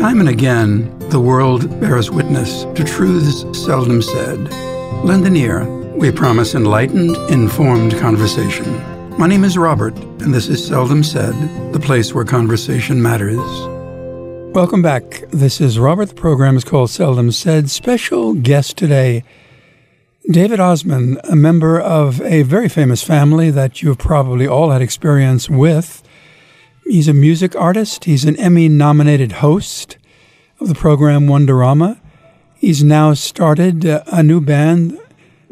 Time and again, the world bears witness to truths seldom said. Lend an ear. We promise enlightened, informed conversation. My name is Robert, and this is Seldom Said, the place where conversation matters. Welcome back. This is Robert. The program is called Seldom Said. Special guest today, David Osmond, a member of a very famous family that you've probably all had experience with. He's a music artist. He's an Emmy nominated host of the program Wonderama. He's now started uh, a new band,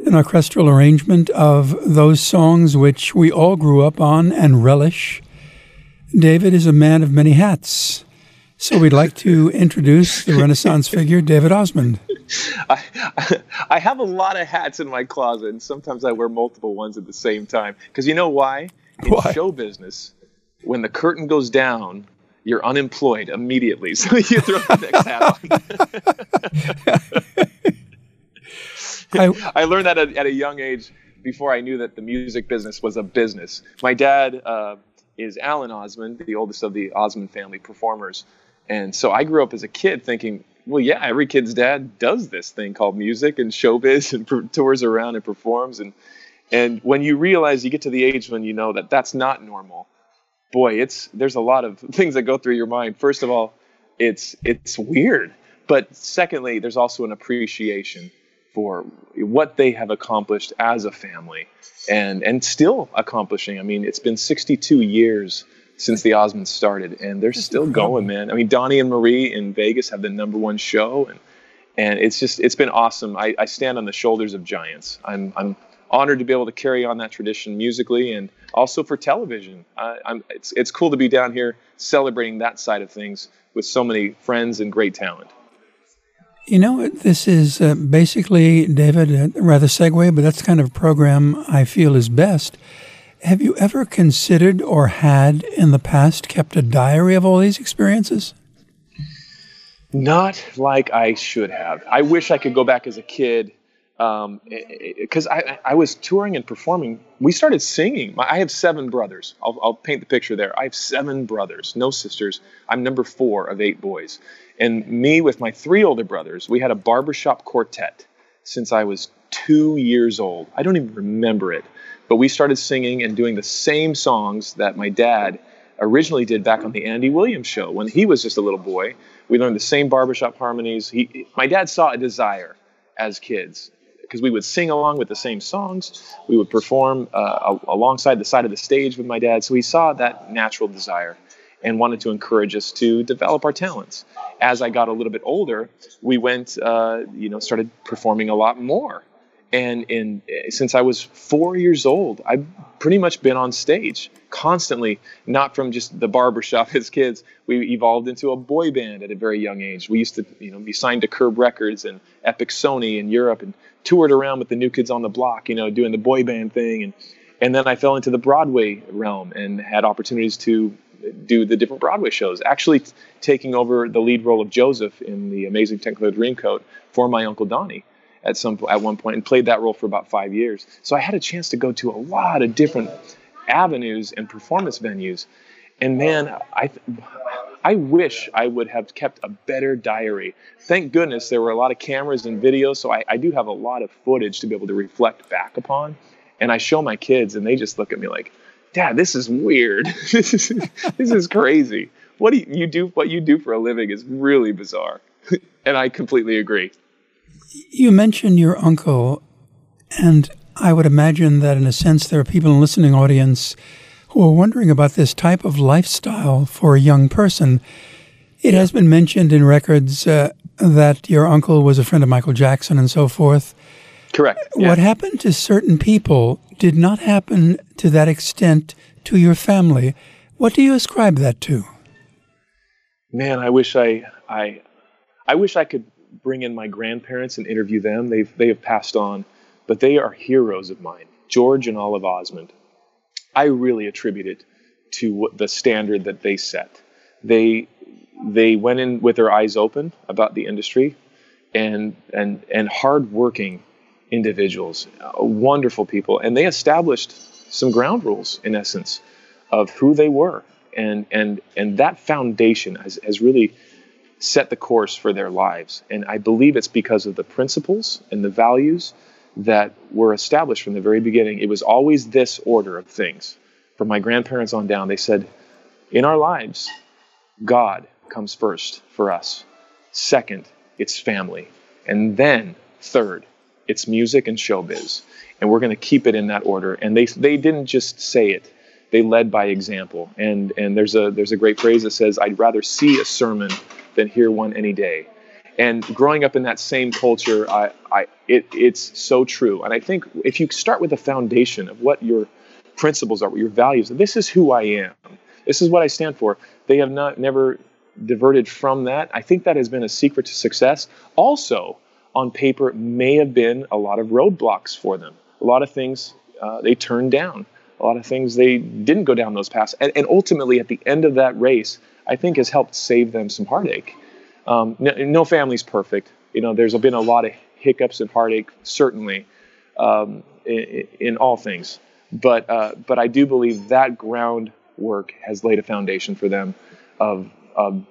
an orchestral arrangement of those songs which we all grew up on and relish. David is a man of many hats. So we'd like to introduce the Renaissance figure, David Osmond. I, I have a lot of hats in my closet, and sometimes I wear multiple ones at the same time. Because you know why? In Why? show business, when the curtain goes down, you're unemployed immediately. So you throw the next hat on. I, I learned that at, at a young age before I knew that the music business was a business. My dad uh, is Alan Osmond, the oldest of the Osmond family performers. And so I grew up as a kid thinking, well, yeah, every kid's dad does this thing called music and showbiz and per- tours around and performs. And, and when you realize you get to the age when you know that that's not normal, boy, it's there's a lot of things that go through your mind. First of all, it's it's weird, but secondly, there's also an appreciation for what they have accomplished as a family, and and still accomplishing. I mean, it's been 62 years since the Osmonds started, and they're still going, man. I mean, Donny and Marie in Vegas have the number one show, and and it's just it's been awesome. I, I stand on the shoulders of giants. I'm I'm honored to be able to carry on that tradition musically and also for television. I, I'm it's it's cool to be down here celebrating that side of things with so many friends and great talent. you know, this is uh, basically, David, a rather segue, but that's the kind of program I feel is best. Have you ever considered or had in the past kept a diary of all these experiences? Not like I should have. I wish I could go back as a kid Um, because I, I was touring and performing. We started singing. I have seven brothers. I'll, I'll paint the picture there. I have seven brothers, no sisters. I'm number four of eight boys. And me with my three older brothers, we had a barbershop quartet since I was two years old. I don't even remember it. But we started singing and doing the same songs that my dad originally did back on the Andy Williams show when he was just a little boy. We learned the same barbershop harmonies. He, my dad saw a desire as kids because we would sing along with the same songs. We would perform uh, alongside the side of the stage with my dad. So he saw that natural desire and wanted to encourage us to develop our talents. As I got a little bit older, we went, uh, you know, started performing a lot more. And in since I was four years old, I've pretty much been on stage constantly. Not from just the barbershop as kids. We evolved into a boy band at a very young age. We used to, you know, be signed to Curb Records and Epic Sony in Europe, and toured around with the New Kids on the Block, you know, doing the boy band thing. And and then I fell into the Broadway realm and had opportunities to do the different Broadway shows. Actually, t- taking over the lead role of Joseph in the Amazing Technicolor Dreamcoat for my uncle Donny at some at one point, and played that role for about five years. So I had a chance to go to a lot of different avenues and performance venues. And man, I I wish I would have kept a better diary. Thank goodness there were a lot of cameras and videos, so I, I do have a lot of footage to be able to reflect back upon. And I show my kids, and they just look at me like, "Dad, this is weird. this is this is crazy. What do you, you do? What you do for a living is really bizarre." and I completely agree. You mentioned your uncle, and I would imagine that in a sense there are people in the listening audience who are wondering about this type of lifestyle for a young person. It has been mentioned in records uh, that your uncle was a friend of Michael Jackson and so forth. Correct. Yeah. What happened to certain people did not happen to that extent to your family. What do you ascribe that to? man i wish i i i wish i could bring in my grandparents and interview them. They've they have passed on but they are heroes of mine george and olive osmond. I really attribute it to what the standard that they set. They they went in with their eyes open about the industry and and and hardworking individuals uh, wonderful people. And they established some ground rules in essence of who they were. And and and that foundation has, has really set the course for their lives. And I believe it's because of the principles and the values that were established from the very beginning. It was always this order of things. From my grandparents on down, they said, in our lives, God comes first for us. Second, it's family. And then, third, it's music and showbiz. And we're going to keep it in that order. And they, they didn't just say it, they led by example. And, and there's, a, there's a great phrase that says, I'd rather see a sermon than hear one any day. And growing up in that same culture, I, I, it, it's so true. And I think if you start with the foundation of what your principles are, what your values, this is who I am. This is what I stand for. They have not never diverted from that. I think that has been a secret to success. Also, on paper, may have been a lot of roadblocks for them. A lot of things uh, they turned down. A lot of things they didn't go down those paths. And, and ultimately, at the end of that race, I think has helped save them some heartache. Um, no, no, family's perfect. You know, there's been a lot of hiccups and heartache, certainly, um, in, in, all things. But uh, but I do believe that groundwork has laid a foundation for them of, of,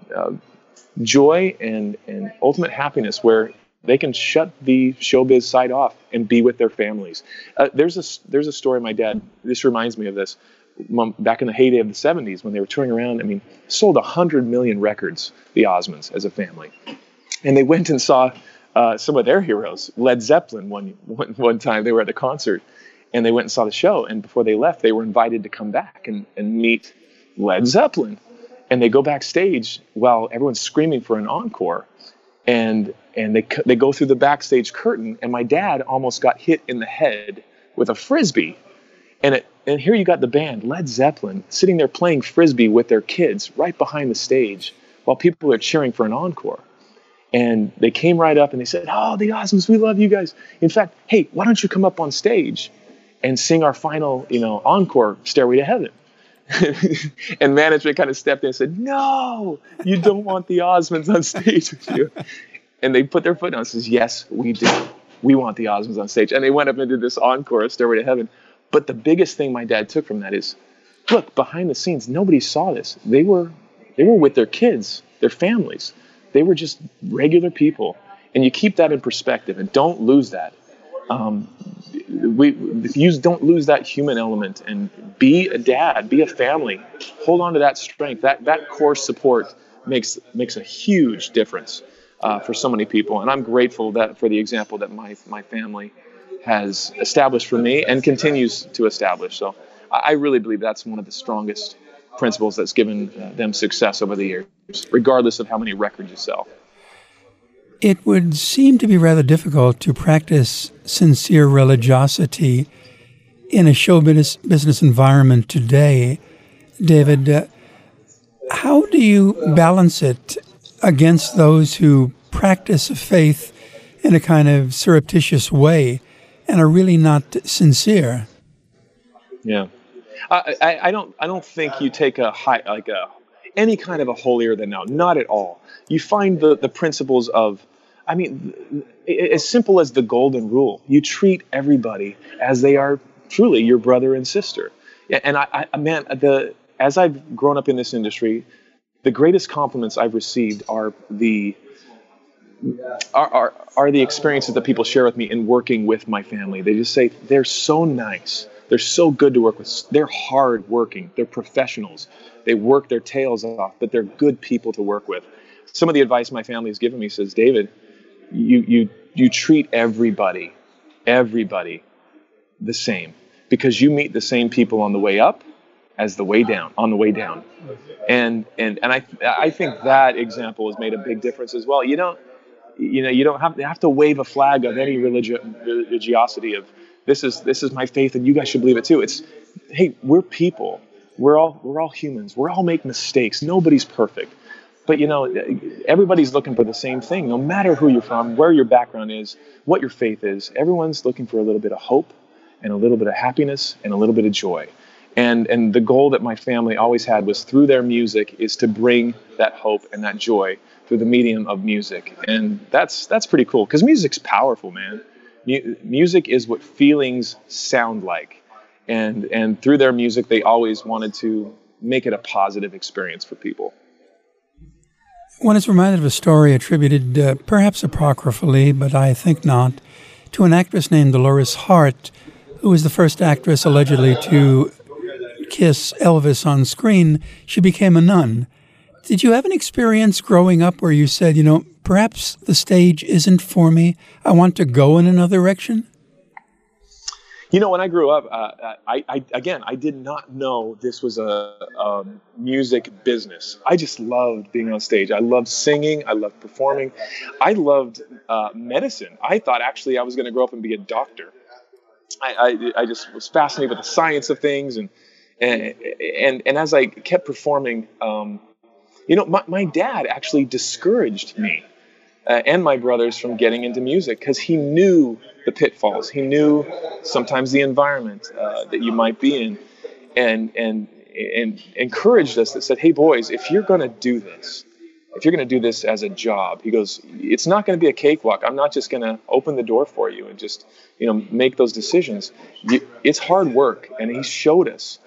joy and and ultimate happiness, where they can shut the showbiz side off and be with their families. Uh, there's a there's a story my dad. This reminds me of this back in the heyday of the 70s when they were touring around. I mean, sold 100 million records, the Osmonds, as a family. And they went and saw uh, some of their heroes, Led Zeppelin, one, one, one time they were at a concert and they went and saw the show. And before they left, they were invited to come back and, and meet Led Zeppelin. And they go backstage while everyone's screaming for an encore. And, and they, they go through the backstage curtain, and my dad almost got hit in the head with a frisbee. And it, and here you got the band, Led Zeppelin, sitting there playing frisbee with their kids right behind the stage while people are cheering for an encore. And they came right up and they said, Oh, the Osmonds, we love you guys. In fact, hey, why don't you come up on stage and sing our final, you know, encore, Stairway to Heaven? and management kind of stepped in and said, No, you don't want the Osmonds on stage with you. And they put their foot down and says, Yes, we do. We want the Osmonds on stage. And they went up and did this encore, Stairway to Heaven. But the biggest thing my dad took from that is, look, behind the scenes, nobody saw this. They were, they were with their kids, their families. They were just regular people. And you keep that in perspective and don't lose that. Um, we use don't lose that human element and be a dad, be a family. Hold on to that strength. That that core support makes makes a huge difference uh, for so many people. And I'm grateful that for the example that my my family has established for me and continues to establish. So I really believe that's one of the strongest principles that's given them success over the years, regardless of how many records you sell. It would seem to be rather difficult to practice sincere religiosity in a show business environment today. David, uh, how do you balance it against those who practice faith in a kind of surreptitious way and are really not sincere. Yeah, I, I, I don't I don't think you take a high like a any kind of a holier than thou. Not at all. You find the the principles of. I mean, as simple as the golden rule. You treat everybody as they are truly your brother and sister. And I, I man, the as I've grown up in this industry, the greatest compliments I've received are the are, are, are the experiences that people share with me in working with my family. They just say they're so nice. They're so good to work with. They're hard working. They're professionals. They work their tails off, but they're good people to work with. Some of the advice my family has given me says, David, you, you, you treat everybody, everybody the same because you meet the same people on the way up as the way down, on the way down. And, and, and I, I think that example has made a big difference as well. You don't, you know you don't have, have to wave a flag of any religi- religiosity of this is this is my faith and you guys should believe it too. It's hey we're people. We're all we're all humans. We're all make mistakes. Nobody's perfect. But you know everybody's looking for the same thing. No matter who you're from where your background is what your faith is everyone's looking for a little bit of hope and a little bit of happiness and a little bit of joy. And and the goal that my family always had was through their music is to bring that hope and that joy through the medium of music, and that's that's pretty cool because music's powerful, man. Music is what feelings sound like, and and through their music, they always wanted to make it a positive experience for people. One is reminded of a story attributed, uh, perhaps apocryphally, but I think not, to an actress named Dolores Hart, who was the first actress allegedly to kiss Elvis on screen. She became a nun. Did you have an experience growing up where you said, you know, perhaps the stage isn't for me? I want to go in another direction? You know, when I grew up, uh, I, I, again, I did not know this was a, a, music business. I just loved being on stage. I loved singing. I loved performing. I loved uh, medicine. I thought actually I was going to grow up and be a doctor. I, I, I, just was fascinated with the science of things, and and and, and as I kept performing, um, you know, my, my dad actually discouraged me uh, and my brothers from getting into music because he knew the pitfalls. He knew sometimes the environment uh, that you might be in, and and and encouraged us that said, "Hey boys, if you're going to do this, if you're going to do this as a job," he goes, "It's not going to be a cakewalk. I'm not just going to open the door for you and just you know make those decisions. It's hard work." And he showed us.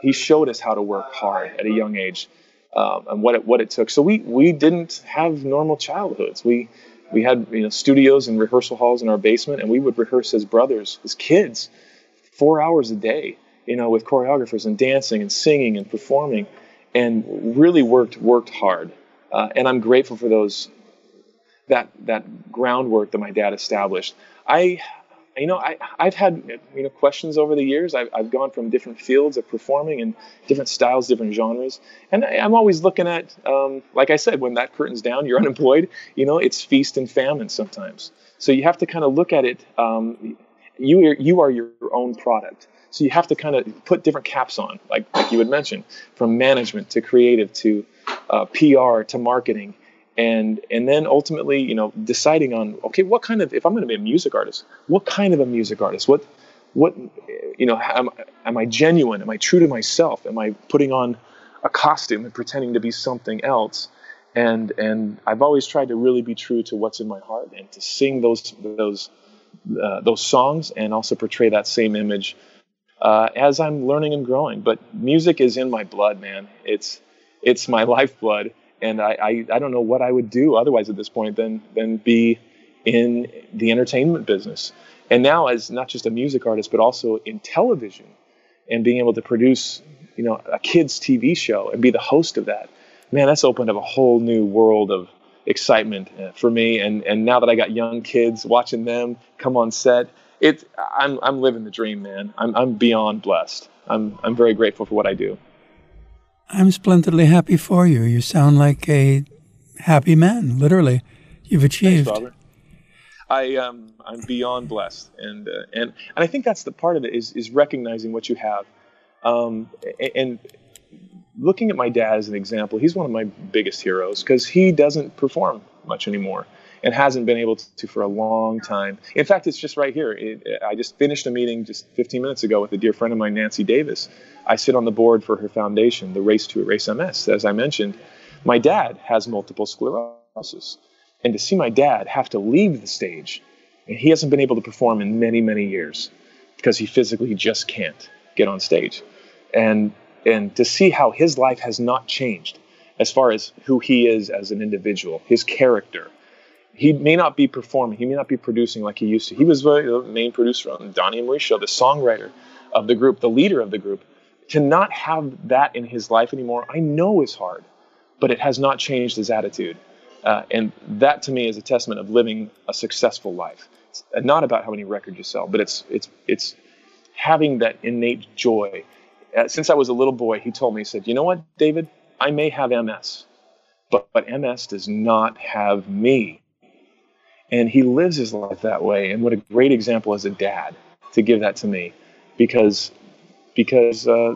He showed us how to work hard at a young age um, and what it, what it took. So we we didn't have normal childhoods. We we had you know studios and rehearsal halls in our basement, and we would rehearse as brothers, as kids, four hours a day. You know, with choreographers and dancing and singing and performing, and really worked worked hard. Uh, and I'm grateful for those that that groundwork that my dad established. I you know, I, I've had you know questions over the years. I've, I've gone from different fields of performing and different styles, different genres, and I, am always looking at, um, like I said, when that curtain's down, you're unemployed. You know, it's feast and famine sometimes. So you have to kind of look at it. Um, you are, you are your own product. So you have to kind of put different caps on, like like you had mentioned, from management to creative to uh, PR to marketing and and then ultimately you know deciding on okay what kind of if i'm going to be a music artist what kind of a music artist? What what you know am, am i genuine? Am i true to myself? Am i putting on a costume and pretending to be something else? And and i've always tried to really be true to what's in my heart and to sing those those uh, those songs and also portray that same image uh, as i'm learning and growing. But music is in my blood man. It's it's my lifeblood and I, I, I don't know what I would do otherwise at this point than than be in the entertainment business. And now as not just a music artist, but also in television and being able to produce, you know, a kids TV show and be the host of that. Man, that's opened up a whole new world of excitement uh, for me. And and now that I got young kids watching them come on set, it I'm I'm living the dream, man. I'm I'm beyond blessed. I'm I'm very grateful for what I do. I'm splendidly happy for you. You sound like a happy man, literally. You've achieved. Thanks. I um, I'm beyond blessed, and uh, and and I think that's the part of it is is recognizing what you have, um, and looking at my dad as an example. He's one of my biggest heroes because he doesn't perform much anymore and hasn't been able to for a long time. In fact, it's just right here. It, I just finished a meeting just 15 minutes ago with a dear friend of mine, Nancy Davis. I sit on the board for her foundation, the Race to Erase MS. As I mentioned, my dad has multiple sclerosis. And to see my dad have to leave the stage, and he hasn't been able to perform in many, many years because he physically just can't get on stage. And, and to see how his life has not changed as far as who he is as an individual, his character, he may not be performing, he may not be producing like he used to. He was the main producer on Donny and show, the songwriter of the group, the leader of the group. To not have that in his life anymore, I know is hard, but it has not changed his attitude. Uh, and that to me is a testament of living a successful life. It's not about how many records you sell, but it's it's it's having that innate joy. Uh, since I was a little boy, he told me, he said, "You know what, David? I may have MS, but but MS does not have me." And he lives his life that way. And what a great example as a dad to give that to me, because because uh,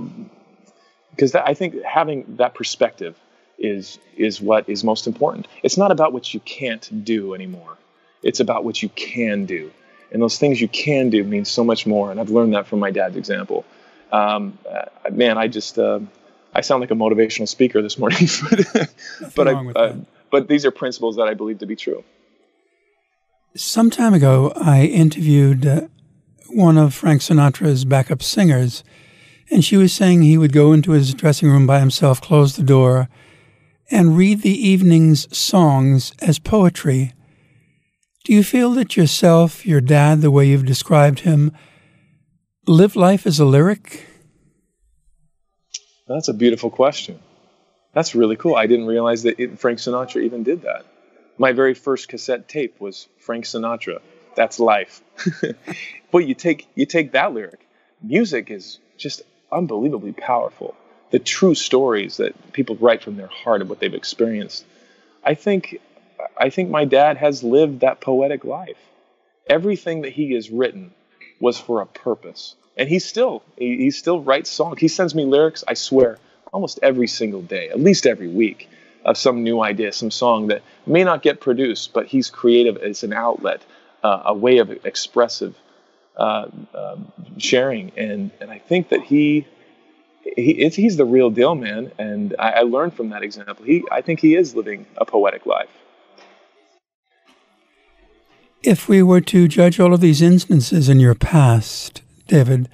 because that, I think having that perspective is is what is most important. It's not about what you can't do anymore. It's about what you can do, and those things you can do mean so much more. And I've learned that from my dad's example. Um, uh, man, I just uh, I sound like a motivational speaker this morning, but but, I, uh, but these are principles that I believe to be true. Some time ago, I interviewed uh, one of Frank Sinatra's backup singers, and she was saying he would go into his dressing room by himself, close the door, and read the evening's songs as poetry. Do you feel that yourself, your dad, the way you've described him, live life as a lyric? That's a beautiful question. That's really cool. I didn't realize that Frank Sinatra even did that. My very first cassette tape was Frank Sinatra. That's life. but you take you take that lyric. Music is just unbelievably powerful. The true stories that people write from their heart of what they've experienced. I think I think my dad has lived that poetic life. Everything that he has written was for a purpose. And he still he, he still writes songs. He sends me lyrics, I swear, almost every single day, at least every week, of some new idea, some song that may not get produced, but he's creative as an outlet, uh, a way of expressive uh, um, sharing. And and I think that he. He, he's the real deal, man, and I, I learned from that example. He, I think, he is living a poetic life. If we were to judge all of these instances in your past, David,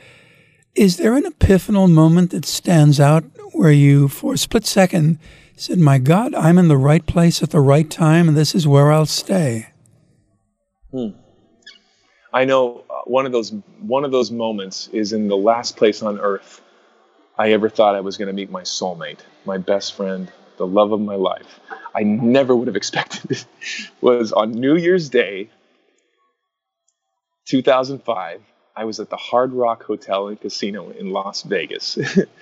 is there an epiphanal moment that stands out where you, for a split second, said, My God, I'm in the right place at the right time, and this is where I'll stay? Hmm. I know uh, one of those one of those moments is in the last place on earth I ever thought I was going to meet my soulmate, my best friend, the love of my life. I never would have expected it. was on New Year's Day, 2005. I was at the Hard Rock Hotel and Casino in Las Vegas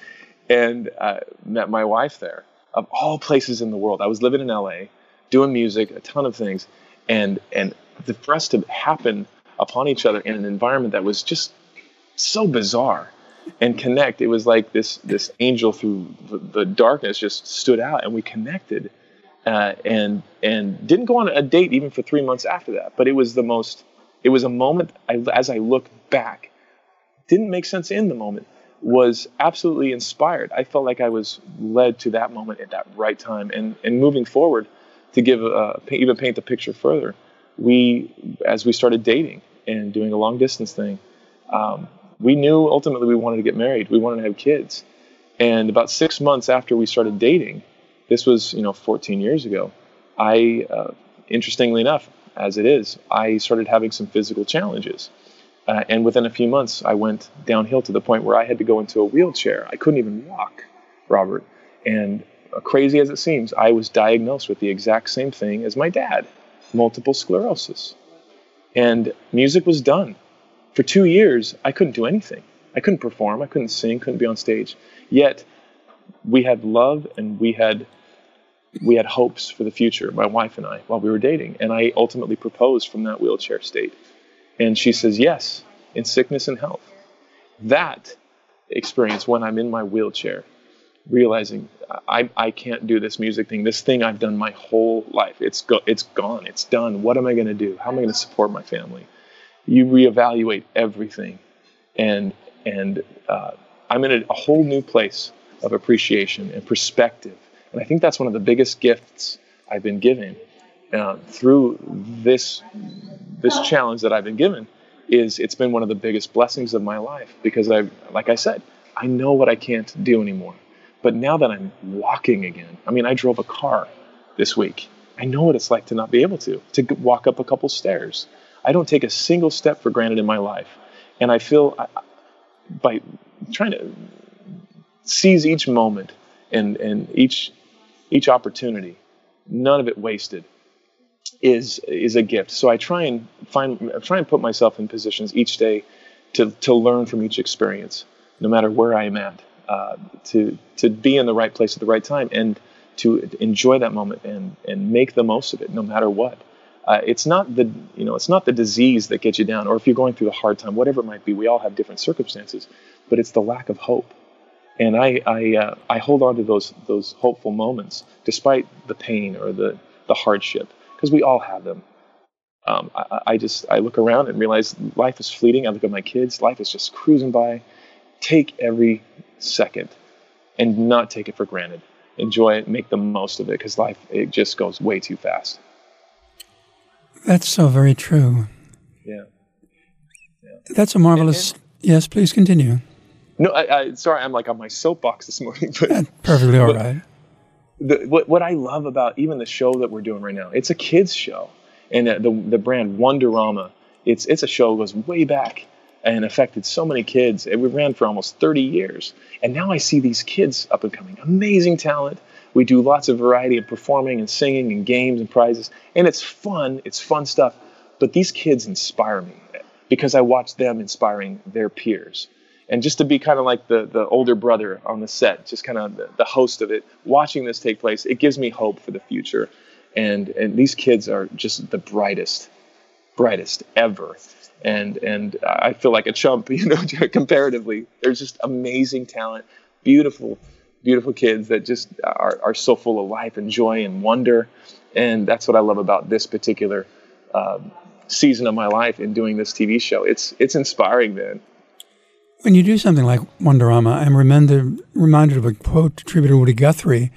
and uh, met my wife there. Of all places in the world, I was living in LA, doing music, a ton of things, and and for us to happen upon each other in an environment that was just so bizarre and connect. It was like this this angel through the, the darkness just stood out, and we connected, uh, and and didn't go on a date even for three months after that. But it was the most it was a moment, I, as I look back, didn't make sense in the moment, was absolutely inspired. I felt like I was led to that moment at that right time. And, and moving forward, to give a, even paint the picture further, we, as we started dating and doing a long distance thing, um, we knew ultimately we wanted to get married. We wanted to have kids. And about six months after we started dating, this was, you know, 14 years ago, I, uh, interestingly enough, as it is, I started having some physical challenges. Uh, and within a few months, I went downhill to the point where I had to go into a wheelchair. I couldn't even walk, Robert. And uh, crazy as it seems, I was diagnosed with the exact same thing as my dad multiple sclerosis. And music was done. For two years, I couldn't do anything. I couldn't perform, I couldn't sing, couldn't be on stage. Yet, we had love and we had we had hopes for the future, my wife and I, while we were dating. And I ultimately proposed from that wheelchair state. And she says, yes, in sickness and health. That experience when I'm in my wheelchair, realizing I, I can't do this music thing, this thing I've done my whole life. It's, go, it's gone, it's done. What am I going to do? How am I going to support my family? You reevaluate everything. And, and uh, I'm in a, a whole new place of appreciation and perspective and I think that's one of the biggest gifts I've been given uh, through this this challenge that I've been given. Is it's been one of the biggest blessings of my life because I, like I said, I know what I can't do anymore. But now that I'm walking again, I mean, I drove a car this week. I know what it's like to not be able to to walk up a couple stairs. I don't take a single step for granted in my life, and I feel I, by trying to seize each moment and and each each opportunity, none of it wasted, is is a gift. So I try and find try and put myself in positions each day to to learn from each experience, no matter where I am at, uh, to to be in the right place at the right time and to enjoy that moment and and make the most of it, no matter what. Uh, it's not the you know it's not the disease that gets you down, or if you're going through a hard time, whatever it might be. We all have different circumstances, but it's the lack of hope and I I, uh, I hold on to those those hopeful moments despite the pain or the the hardship because we all have them. Um, I, I, just I look around and realize life is fleeting. I look at my kids, life is just cruising by. Take every second and not take it for granted. Enjoy it, make the most of it because life it just goes way too fast. That's so very true. Yeah. yeah. That's a marvelous. And, and, yes, please continue. No, I, I, sorry, I'm like on my soapbox this morning. But perfectly all but, right. What what I love about even the show that we're doing right now, it's a kids show, and the the, the brand Wonderama, it's it's a show that goes way back and affected so many kids. It, we ran for almost 30 years, and now I see these kids up and coming, amazing talent. We do lots of variety of performing and singing and games and prizes, and it's fun. It's fun stuff. But these kids inspire me because I watch them inspiring their peers and just to be kind of like the the older brother on the set, just kind of the, the, host of it, watching this take place, it gives me hope for the future. And and these kids are just the brightest, brightest ever. And and I feel like a chump, you know, comparatively. There's just amazing talent, beautiful, beautiful kids that just are are so full of life and joy and wonder. And that's what I love about this particular. Uh, season of my life in doing this TV show. It's it's inspiring, man. When you do something like Wonderama, I'm reminded, reminded of a quote attributed to Woody Guthrie.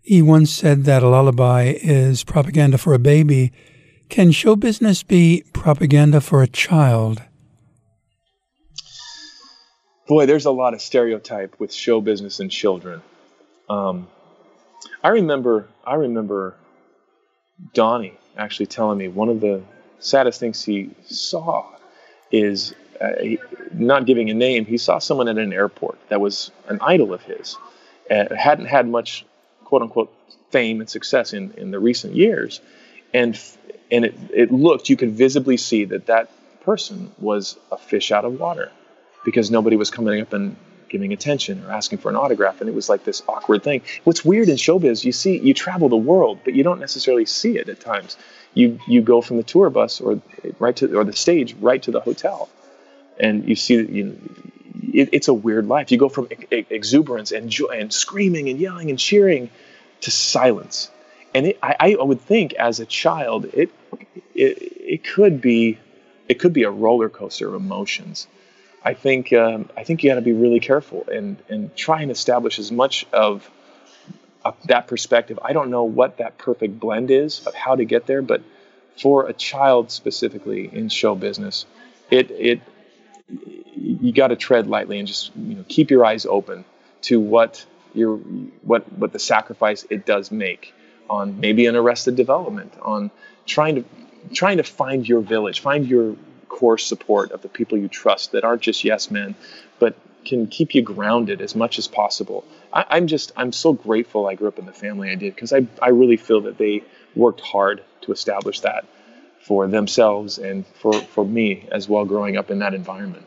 He once said that a lullaby is propaganda for a baby. Can show business be propaganda for a child? Boy, there's a lot of stereotype with show business and children. Um, I remember, I remember Donny actually telling me one of the saddest things he saw is uh, he, not giving a name, he saw someone at an airport that was an idol of his, uh, hadn't had much quote unquote fame and success in, in the recent years. And, and it, it looked, you could visibly see that that person was a fish out of water because nobody was coming up and giving attention or asking for an autograph. And it was like this awkward thing. What's weird in showbiz, you see, you travel the world, but you don't necessarily see it at times. You, you go from the tour bus or right to, or the stage right to the hotel and you see you know, it, it's a weird life. You go from ex- exuberance and joy and screaming and yelling and cheering to silence. And it, I, I would think as a child, it, it it could be it could be a roller coaster of emotions. I think um, I think you got to be really careful and and try and establish as much of uh, that perspective. I don't know what that perfect blend is of how to get there, but for a child specifically in show business, it it you got to tread lightly and just you know keep your eyes open to what your what what the sacrifice it does make on maybe an arrested development on trying to trying to find your village find your core support of the people you trust that aren't just yes men but can keep you grounded as much as possible. I, am just i'm so grateful i grew up in the family i did because I, I really feel that they worked hard to establish that for themselves and for, for me as well growing up in that environment.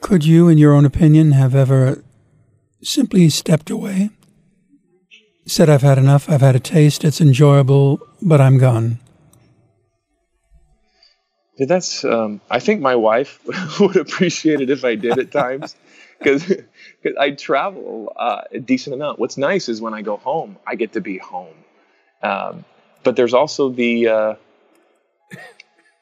Could you, in your own opinion, have ever simply stepped away? Said, I've had enough, I've had a taste, it's enjoyable, but I'm gone. Yeah, that's, um, I think my wife would appreciate it if I did at times because I travel uh, a decent amount. What's nice is when I go home, I get to be home. Um, but there's also the uh,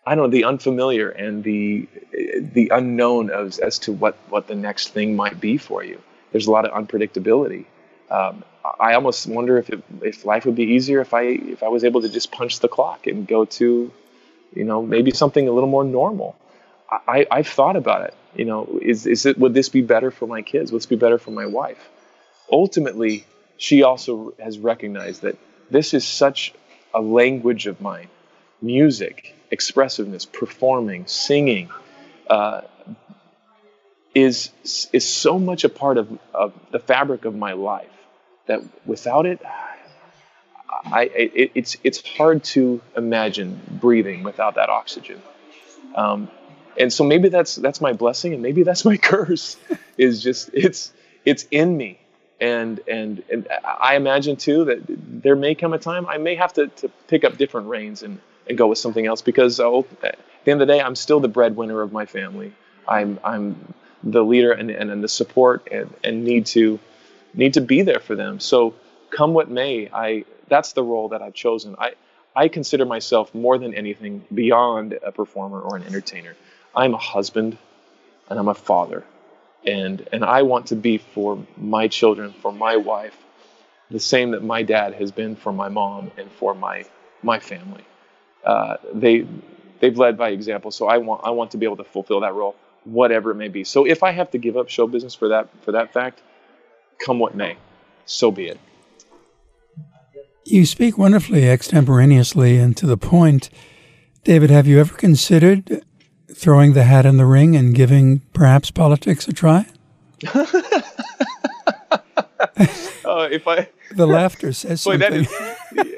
I don't know the unfamiliar and the the unknown as as to what what the next thing might be for you. There's a lot of unpredictability. Um, I almost wonder if it, if life would be easier if I if I was able to just punch the clock and go to, you know, maybe something a little more normal. I, I've thought about it. You know, is is it would this be better for my kids? Would this be better for my wife? Ultimately, she also has recognized that this is such a language of mine. Music, expressiveness, performing, singing, uh, is is so much a part of, of the fabric of my life that without it, I it, it's it's hard to imagine breathing without that oxygen. Um, and so maybe that's that's my blessing, and maybe that's my curse. Is just it's it's in me and and and I imagine too that there may come a time I may have to, to pick up different reins and, and go with something else because oh, at the end of the day I'm still the breadwinner of my family. I'm I'm the leader and, and, and the support and, and need to need to be there for them. So come what may, I that's the role that I've chosen. I I consider myself more than anything beyond a performer or an entertainer. I'm a husband and I'm a father and and I want to be for my children, for my wife, the same that my dad has been for my mom and for my my family. Uh, they they've led by example, so I want I want to be able to fulfill that role, whatever it may be. So if I have to give up show business for that for that fact, come what may. so be it. You speak wonderfully extemporaneously and to the point. David, have you ever considered throwing the hat in the ring and giving perhaps politics a try? uh, if I the laughter says boy, something. Is,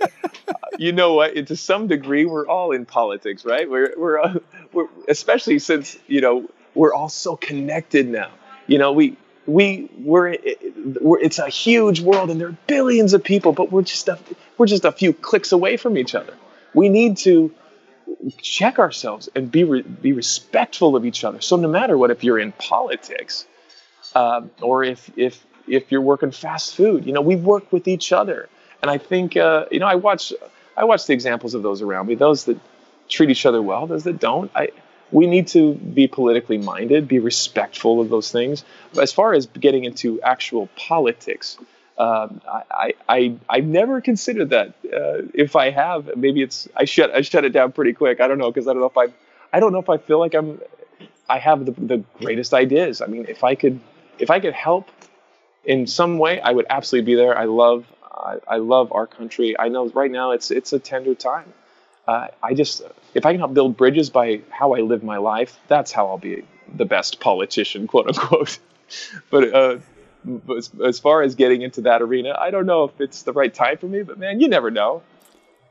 you know what? To some degree, we're all in politics, right? We're we're, uh, we're especially since you know we're all so connected now. You know, we we we're, we're, it's a huge world and there are billions of people but we're just a, we're just a few clicks away from each other we need to check ourselves and be re, be respectful of each other. So no matter what if you're in politics uh, or if if if you're working fast food you know we work with each other. And i think uh, you know i watch i watch the examples of those around me. Those that treat each other well those that don't i we need to be politically minded, be respectful of those things. As far as getting into actual politics, um, I, I, I never considered that. Uh, if I have, maybe it's I shut I shut it down pretty quick. I don't know because I don't know if I I don't know if I feel like I'm I have the, the greatest ideas. I mean, if I could if I could help in some way, I would absolutely be there. I love I, I love our country. I know right now it's it's a tender time uh, I just, if I can help build bridges by how I live my life, that's how I'll be the best politician, quote unquote. but, uh, as, as, far as getting into that arena, I don't know if it's the right time for me. But man, you never know.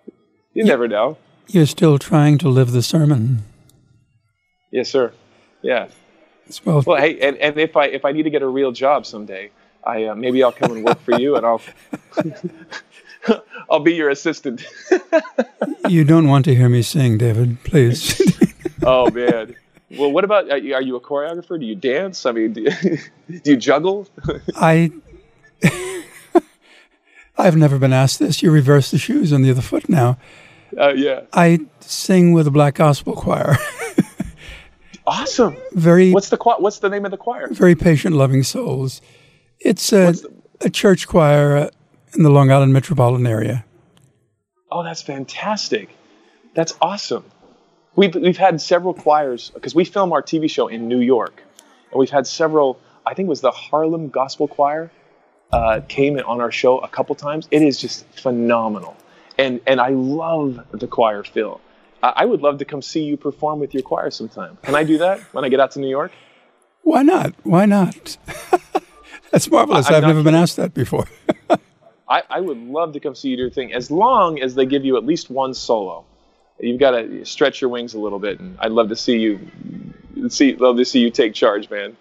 You, you never know. You're still trying to live the sermon. Yes, sir. Yeah. Well, well, hey, and, and if I if I need to get a real job someday, I uh, maybe I'll come and work for you, and I'll I'll be your assistant. you don't want to hear me sing, David, please. oh man. Well, what about are you, are you a choreographer? Do you dance? I mean, do you, do you juggle? I I've never been asked this. You reverse the shoes on the other foot now. Uh, yeah. I sing with a black gospel choir. awesome. Very. What's the What's the name of the choir? Very patient, loving souls. It's a, the, a church choir in the Long Island metropolitan area. Oh, that's fantastic. That's awesome. We've, we've had several choirs because we film our TV show in New York. And we've had several, I think it was the Harlem Gospel Choir uh, came on our show a couple times. It is just phenomenal. And, and I love the choir, Phil. I would love to come see you perform with your choir sometime. Can I do that when I get out to New York? Why not? Why not? That's marvelous. I, I've never been asked that before. I, I would love to come see you do your thing as long as they give you at least one solo. You've got to stretch your wings a little bit, and I'd love to see you see love to see you take charge, man.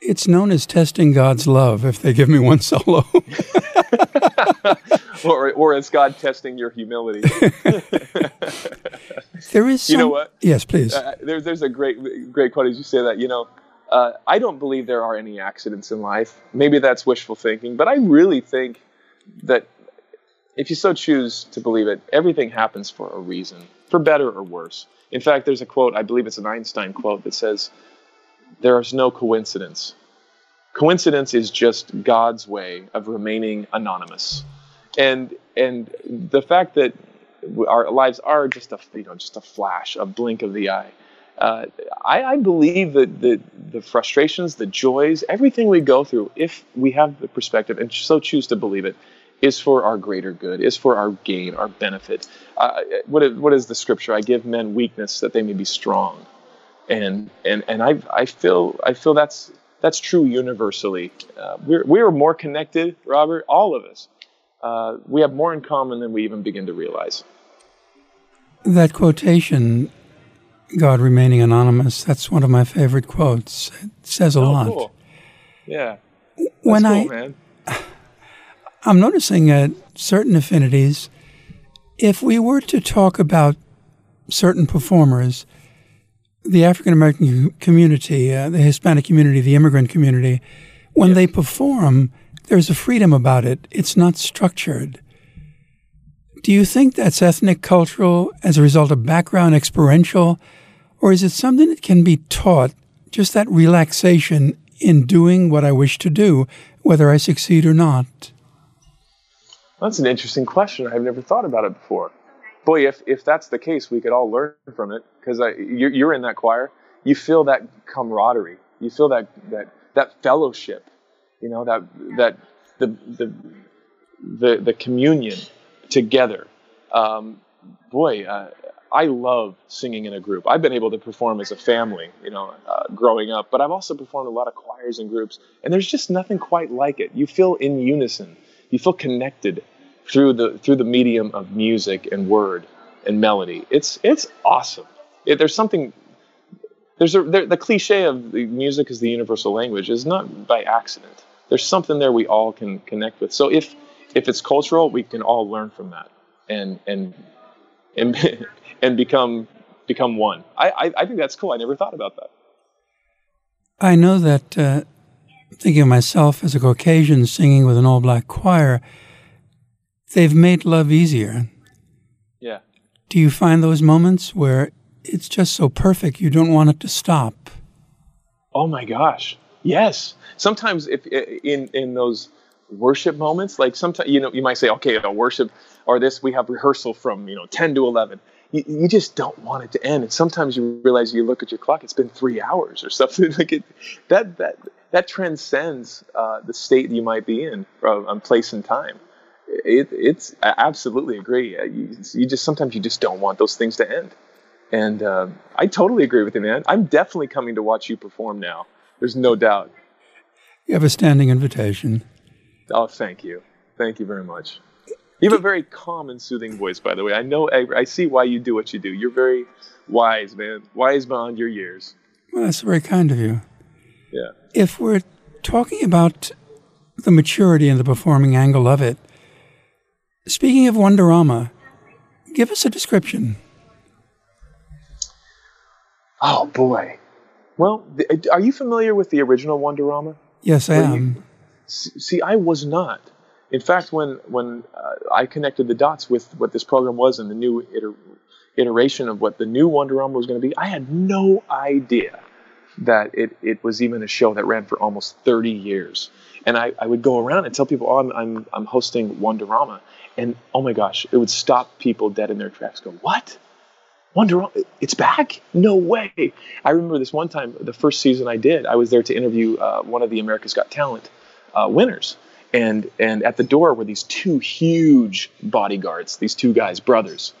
It's known as testing God's love if they give me one solo. or, or it's God testing your humility. there is some, You know what? Yes, please. Uh, there's, there's a great, great quote as you say that. You know, uh, I don't believe there are any accidents in life. Maybe that's wishful thinking, but I really think that if you so choose to believe it, everything happens for a reason, for better or worse. In fact, there's a quote, I believe it's an Einstein quote, that says, There is no coincidence. Coincidence is just God's way of remaining anonymous. And, and the fact that our lives are just a, you know, just a flash, a blink of the eye. Uh, I, I, believe that the, the frustrations, the joys, everything we go through, if we have the perspective and so choose to believe it, is for our greater good, is for our gain, our benefit. Uh, what, is, what is the scripture? I give men weakness that they may be strong, and and and I I feel I feel that's that's true universally. Uh, we're we are more connected, Robert. All of us. Uh, we have more in common than we even begin to realize. That quotation, God remaining anonymous, that's one of my favorite quotes. It says a oh, lot. Cool. Yeah. That's when cool, I man. I'm noticing uh, certain affinities. If we were to talk about certain performers, the African American community, uh, the Hispanic community, the immigrant community, when they perform, there's a freedom about it. It's not structured. Do you think that's ethnic, cultural, as a result of background, experiential, or is it something that can be taught? Just that relaxation in doing what I wish to do, whether I succeed or not? That's an interesting question. I've never thought about it before. Boy, if, if that's the case, we could all learn from it because you're, you're in that choir. You feel that camaraderie. You feel that, that, that fellowship, you know, that, that, the the the, the communion together. Um, boy, uh, I love singing in a group. I've been able to perform as a family, you know, uh, growing up, but I've also performed a lot of choirs and groups, and there's just nothing quite like it. You feel in unison. You feel connected through the through the medium of music and word and melody. It's it's awesome. It, there's something. There's a there, the cliche of the music is the universal language is not by accident. There's something there we all can connect with. So if if it's cultural, we can all learn from that and and and and become become one. I, I, I think that's cool. I never thought about that. I know that uh, thinking of myself as a Caucasian singing with an all black choir, they've made love easier. Yeah. Do you find those moments where it's just so perfect you don't want it to stop? Oh my gosh. Yes. Sometimes if in in those worship moments, like sometimes you know you might say, okay, a worship or this we have rehearsal from you know 10 to 11 you, you, just don't want it to end and sometimes you realize you look at your clock it's been three hours or something like it that that that transcends uh, the state you might be in uh, on place and time it, it's I absolutely agree uh, you, you, just sometimes you just don't want those things to end and uh, i totally agree with you man i'm definitely coming to watch you perform now there's no doubt you have a standing invitation oh thank you thank you very much you have a very calm and soothing voice, by the way. I know, I, I, see why you do what you do. You're very wise, man. Wise beyond your years. Well, that's very kind of you. Yeah. If we're talking about the maturity and the performing angle of it, speaking of Wonderama, give us a description. Oh boy. Well, are you familiar with the original Wonderama? Yes, I am. You, see, I was not in fact, when when uh, I connected the dots with what this program was and the new iter- iteration of what the new Wonderama was going to be, I had no idea that it, it was even a show that ran for almost 30 years. And I, I would go around and tell people, oh, I'm, I'm, I'm hosting Wonderama. And oh my gosh, it would stop people dead in their tracks. Go, what? Wonderama, it's back? No way. I remember this one time, the first season I did, I was there to interview uh, one of the America's Got Talent uh, winners and and at the door were these two huge bodyguards, these two guys, brothers,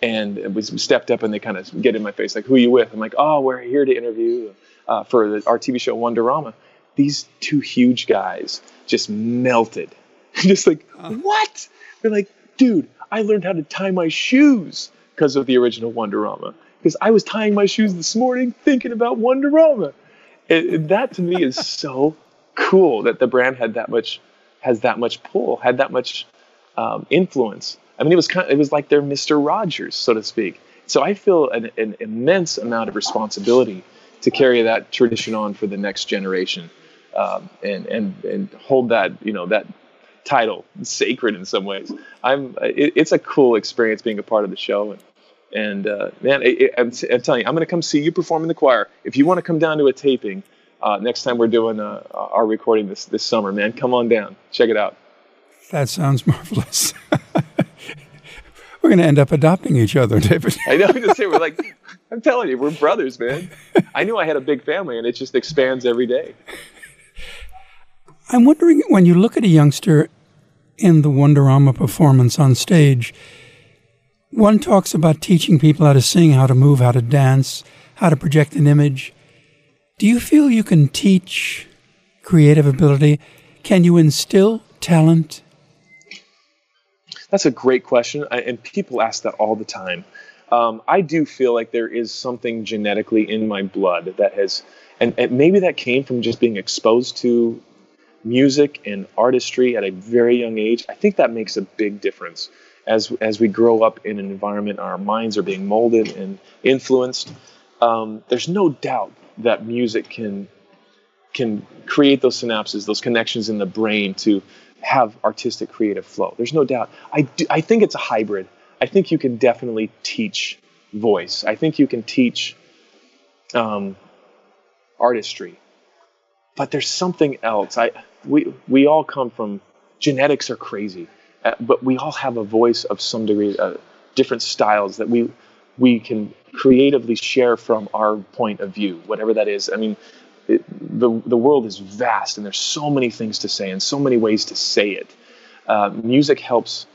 and we stepped up and they kind of get in my face like, "Who are you with?" I'm like, "Oh, we're here to interview uh, for the, our TV show Wonderama." These two huge guys just melted, just like, "What?" They're like, "Dude, I learned how to tie my shoes because of the original Wonderama." Because I was tying my shoes this morning thinking about Wonderama. And that to me is so cool that the brand had that much has that much pull, had that much um, influence. I mean, it was kind of, it was like their Mister Rogers, so to speak. So I feel an, an, immense amount of responsibility to carry that tradition on for the next generation, um, and and and hold that you know that title sacred in some ways. I'm it, it's a cool experience being a part of the show, and and uh, man, it, it, I'm, I'm, telling you, I'm going to come see you perform in the choir. If you want to come down to a taping, uh, next time we're doing uh, our recording this this summer, man, come on down, check it out. That sounds marvelous. we're going to end up adopting each other, David. I know. Just say we're like, I'm telling you, we're brothers, man. I knew I had a big family, and it just expands every day. I'm wondering when you look at a youngster in the Wonderama performance on stage, one talks about teaching people how to sing, how to move, how to dance, how to project an image. Do you feel you can teach creative ability? Can you instill talent? That's a great question, and people ask that all the time. Um, I do feel like there is something genetically in my blood that has, and, and maybe that came from just being exposed to music and artistry at a very young age. I think that makes a big difference as as we grow up in an environment, our minds are being molded and influenced. Um, there's no doubt that music can can create those synapses, those connections in the brain to have artistic creative flow. There's no doubt. I, do, I think it's a hybrid. I think you can definitely teach voice. I think you can teach um, artistry. But there's something else. I we we all come from genetics are crazy, uh, but we all have a voice of some degree, uh, different styles that we we can creatively share from our point of view, whatever that is. I mean, it, the the world is vast, and there's so many things to say and so many ways to say it. Uh, music helps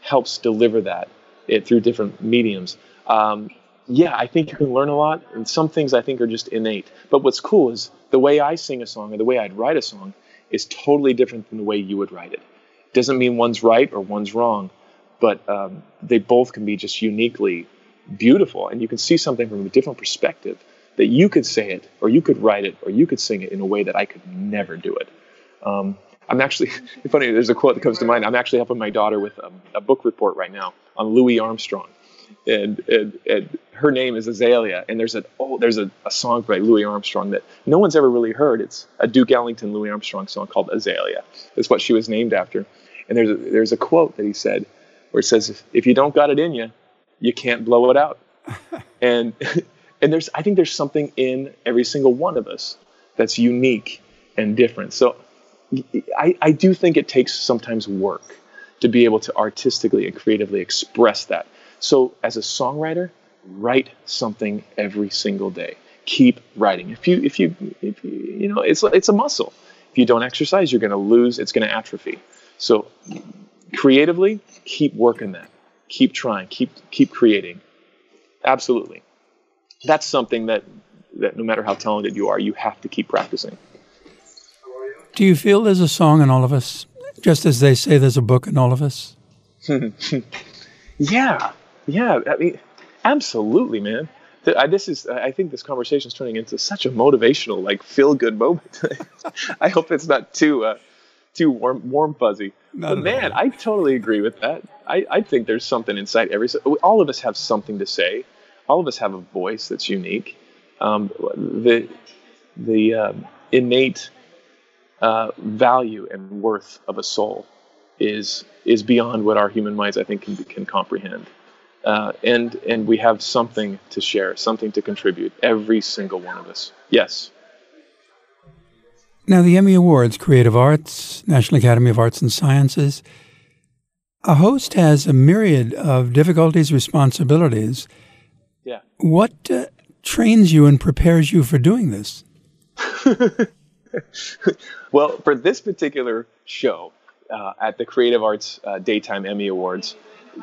helps deliver that it through different mediums. Um, yeah, I think you can learn a lot, and some things I think are just innate. But what's cool is the way I sing a song or the way I'd write a song is totally different than the way you would write it. Doesn't mean one's right or one's wrong, but um, they both can be just uniquely beautiful, and you can see something from a different perspective that you could say it, or you could write it, or you could sing it in a way that I could never do it. Um, I'm actually funny. There's a quote that comes to mind. I'm actually helping my daughter with a, a book report right now on Louis Armstrong, and, and, and her name is Azalea. And there's a oh, there's a, a song by Louis Armstrong that no one's ever really heard. It's a Duke Ellington Louis Armstrong song called Azalea. It's what she was named after. And there's a, there's a quote that he said where it says, if, if you don't got it in you, you can't blow it out. and and there's I think there's something in every single one of us that's unique and different. So I, I do think it takes sometimes work to be able to artistically and creatively express that. So as a songwriter, write something every single day. Keep writing. If you if you if you, you know it's it's a muscle. If you don't exercise, you're going to lose. It's going to atrophy. So creatively, keep working that. Keep trying. Keep keep creating. Absolutely. That's something that that no matter how talented you are, you have to keep practicing. Do you feel there's a song in all of us, just as they say there's a book in all of us? yeah, yeah. I mean, absolutely, man. This is. I think this conversation is turning into such a motivational, like feel-good moment. I hope it's not too, uh, too warm, warm fuzzy. Not but man. I totally agree with that. I, I think there's something inside every. All of us have something to say. All of us have a voice that's unique. Um, the the uh, innate uh, value and worth of a soul is is beyond what our human minds I think can can comprehend. Uh, and and we have something to share, something to contribute. Every single one of us. Yes. Now the Emmy Awards, Creative Arts, National Academy of Arts and Sciences. A host has a myriad of difficulties, responsibilities. Yeah. What uh, trains you and prepares you for doing this? well, for this particular show uh, at the Creative Arts uh, Daytime Emmy Awards,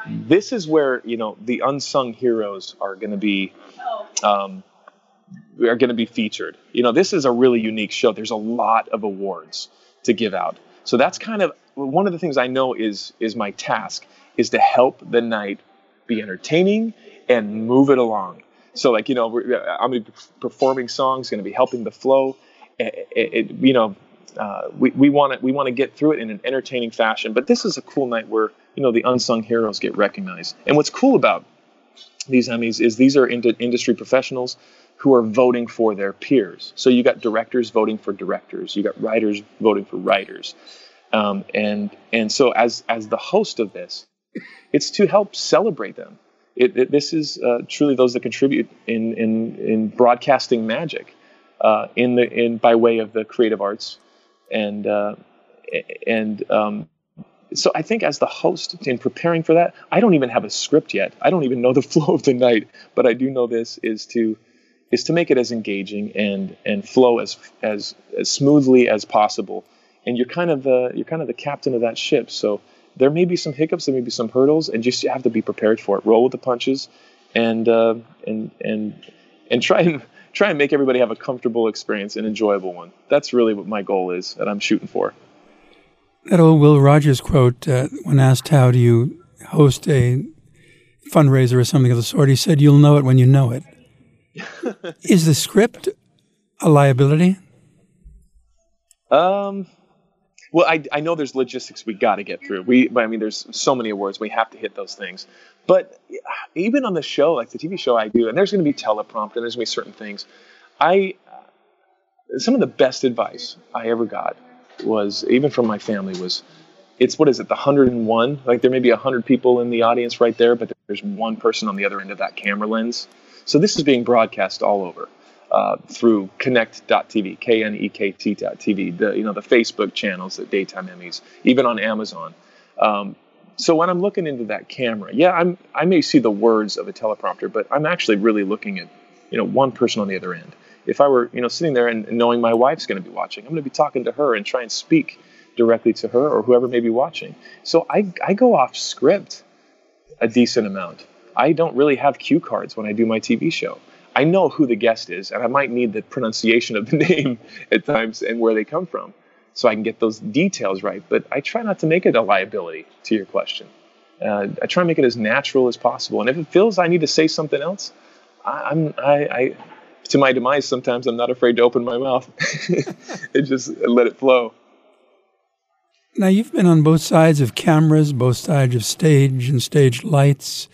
this is where you know the unsung heroes are going to be um, are going to be featured. You know, this is a really unique show. There's a lot of awards to give out, so that's kind of one of the things I know is is my task is to help the night be entertaining and move it along. So, like you know, I'm going to be performing songs, going to be helping the flow it, it, you know, uh, we want to we want to get through it in an entertaining fashion. But this is a cool night where you know the unsung heroes get recognized. And what's cool about these Emmys is these are ind- industry professionals who are voting for their peers. So you got directors voting for directors, you got writers voting for writers, um, and and so as as the host of this, it's to help celebrate them. It, it, this is uh, truly those that contribute in in in broadcasting magic uh, in the in by way of the creative arts, and uh, and um, so I think as the host in preparing for that, I don't even have a script yet. I don't even know the flow of the night, but I do know this is to is to make it as engaging and and flow as as as smoothly as possible. And you're kind of the you're kind of the captain of that ship. So there may be some hiccups, there may be some hurdles, and just you have to be prepared for it. Roll with the punches, and uh, and and and try and try and make everybody have a comfortable experience, an enjoyable one. That's really what my goal is that I'm shooting for. That old Will Rogers quote, uh, when asked how do you host a fundraiser or something of the sort, he said, "You'll know it when you know it." is the script a liability? Um, well, I, I know there's logistics we got to get through. We, I mean, there's so many awards we have to hit those things. But even on the show, like the TV show I do, and there's going to be teleprompter, and there's going to be certain things. I, uh, some of the best advice I ever got was even from my family was, it's what is it, the 101? Like there may be 100 people in the audience right there, but there's one person on the other end of that camera lens. So this is being broadcast all over uh, through Knekt.tv, K-N-E-K-T.tv, the you know the Facebook channels, the daytime Emmys, even on Amazon. Um, so when I'm looking into that camera, yeah, I'm I may see the words of a teleprompter, but I'm actually really looking at you know one person on the other end, if I were, you know, sitting there and knowing my wife's going to be watching, I'm going to be talking to her and try and speak directly to her or whoever may be watching. So I, I go off script a decent amount. I don't really have cue cards when I do my TV show. I know who the guest is, and I might need the pronunciation of the name at times and where they come from so I can get those details right. But I try not to make it a liability to your question. Uh, I try and make it as natural as possible. And if it feels I need to say something else, I, am I, I, to my demise, sometimes I'm not afraid to open my mouth and just let it flow. Now, you've been on both sides of cameras, both sides of stage and stage lights.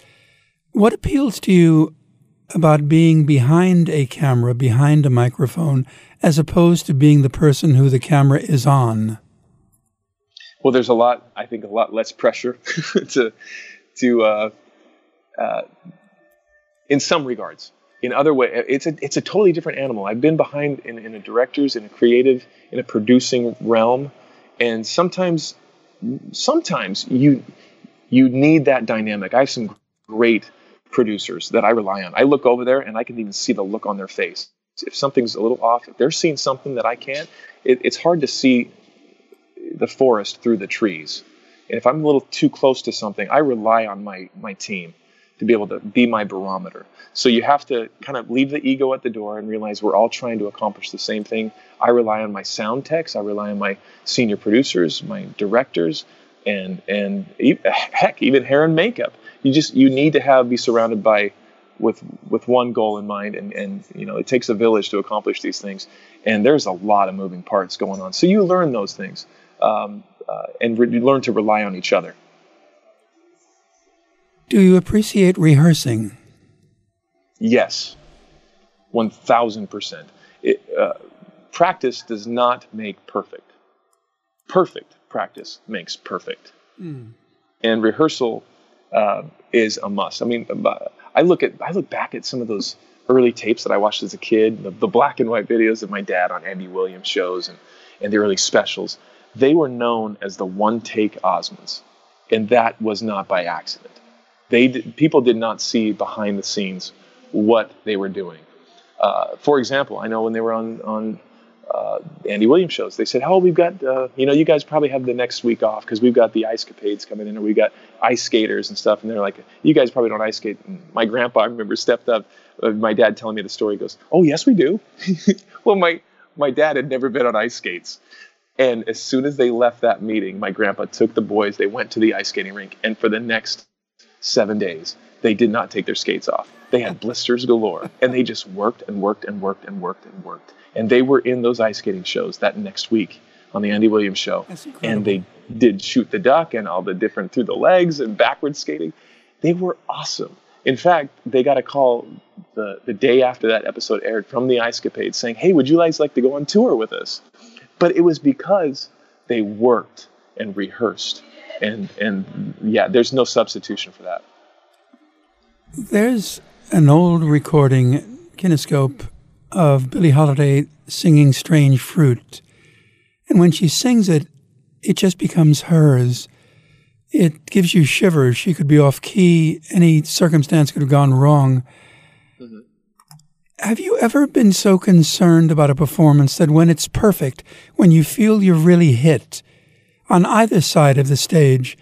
What appeals to you about being behind a camera, behind a microphone, as opposed to being the person who the camera is on? Well, there's a lot, I think, a lot less pressure to, to, uh, uh, in some regards. In other way, it's a it's a totally different animal. I've been behind in, in a director's, in a creative, in a producing realm, and sometimes, sometimes you you need that dynamic. I have some great producers that I rely on. I look over there and I can even see the look on their face. If something's a little off, if they're seeing something that I can't, it, it's hard to see the forest through the trees. And if I'm a little too close to something, I rely on my my team to be able to be my barometer. So you have to kind of leave the ego at the door and realize we're all trying to accomplish the same thing. I rely on my sound techs, I rely on my senior producers, my directors, and and heck, even hair and makeup. You just you need to have be surrounded by with with one goal in mind, and and you know it takes a village to accomplish these things. And there's a lot of moving parts going on. So you learn those things, um, uh, and re- you learn to rely on each other. Do you appreciate rehearsing? Yes, 1000%. uh, practice does not make perfect. Perfect practice makes perfect. Mm. And rehearsal uh, is a must. I mean, I look at I look back at some of those early tapes that I watched as a kid, the, the black and white videos of my dad on Andy Williams shows and, and the early specials. They were known as the one take Osmonds, and that was not by accident. They people did not see behind the scenes what they were doing. Uh, for example, I know when they were on on uh, Andy Williams shows, they said, "Oh, we've got uh, you know, you guys probably have the next week off because we've got the ice capades coming in, or we got ice skaters and stuff." And they're like, "You guys probably don't ice skate." And my grandpa, I remember, stepped up. Uh, my dad telling me the story goes, "Oh, yes, we do." well, my my dad had never been on ice skates. And as soon as they left that meeting, my grandpa took the boys, they went to the ice skating rink, and for the next seven days, they did not take their skates off. They had blisters galore, and they just worked and worked and worked and worked and worked. And they were in those ice skating shows that next week on the Andy Williams show, and they did shoot the duck and all the different through the legs and backwards skating. They were awesome. In fact, they got a call the, the day after that episode aired from the Ice Capade saying, Hey, would you guys like to go on tour with us? But it was because they worked and rehearsed and and yeah, there's no substitution for that. There's an old recording kinescope of Billie Holiday singing "Strange Fruit," and when she sings it, it just becomes hers. It gives you shivers. She could be off key. Any circumstance could have gone wrong. Mm-hmm. Have you ever been so concerned about a performance that when it's perfect, when you feel you're really hit, on either side of the stage,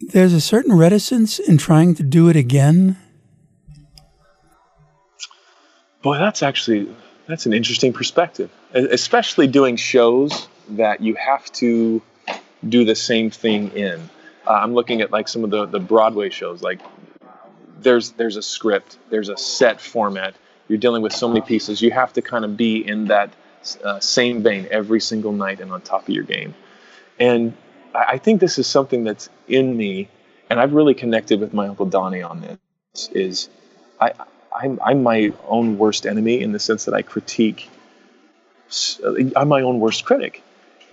there's a certain reticence in trying to do it again. Boy, that's actually that's an interesting perspective, especially doing shows that you have to do the same thing in. Uh, I'm looking at like some of the the Broadway shows. Like there's there's a script, there's a set format. You're dealing with so many pieces. You have to kind of be in that uh, same vein every single night and on top of your game. And I think this is something that's in me, and I've really connected with my uncle Donny on this. Is I I'm, I'm my own worst enemy in the sense that I critique. Uh, I'm my own worst critic,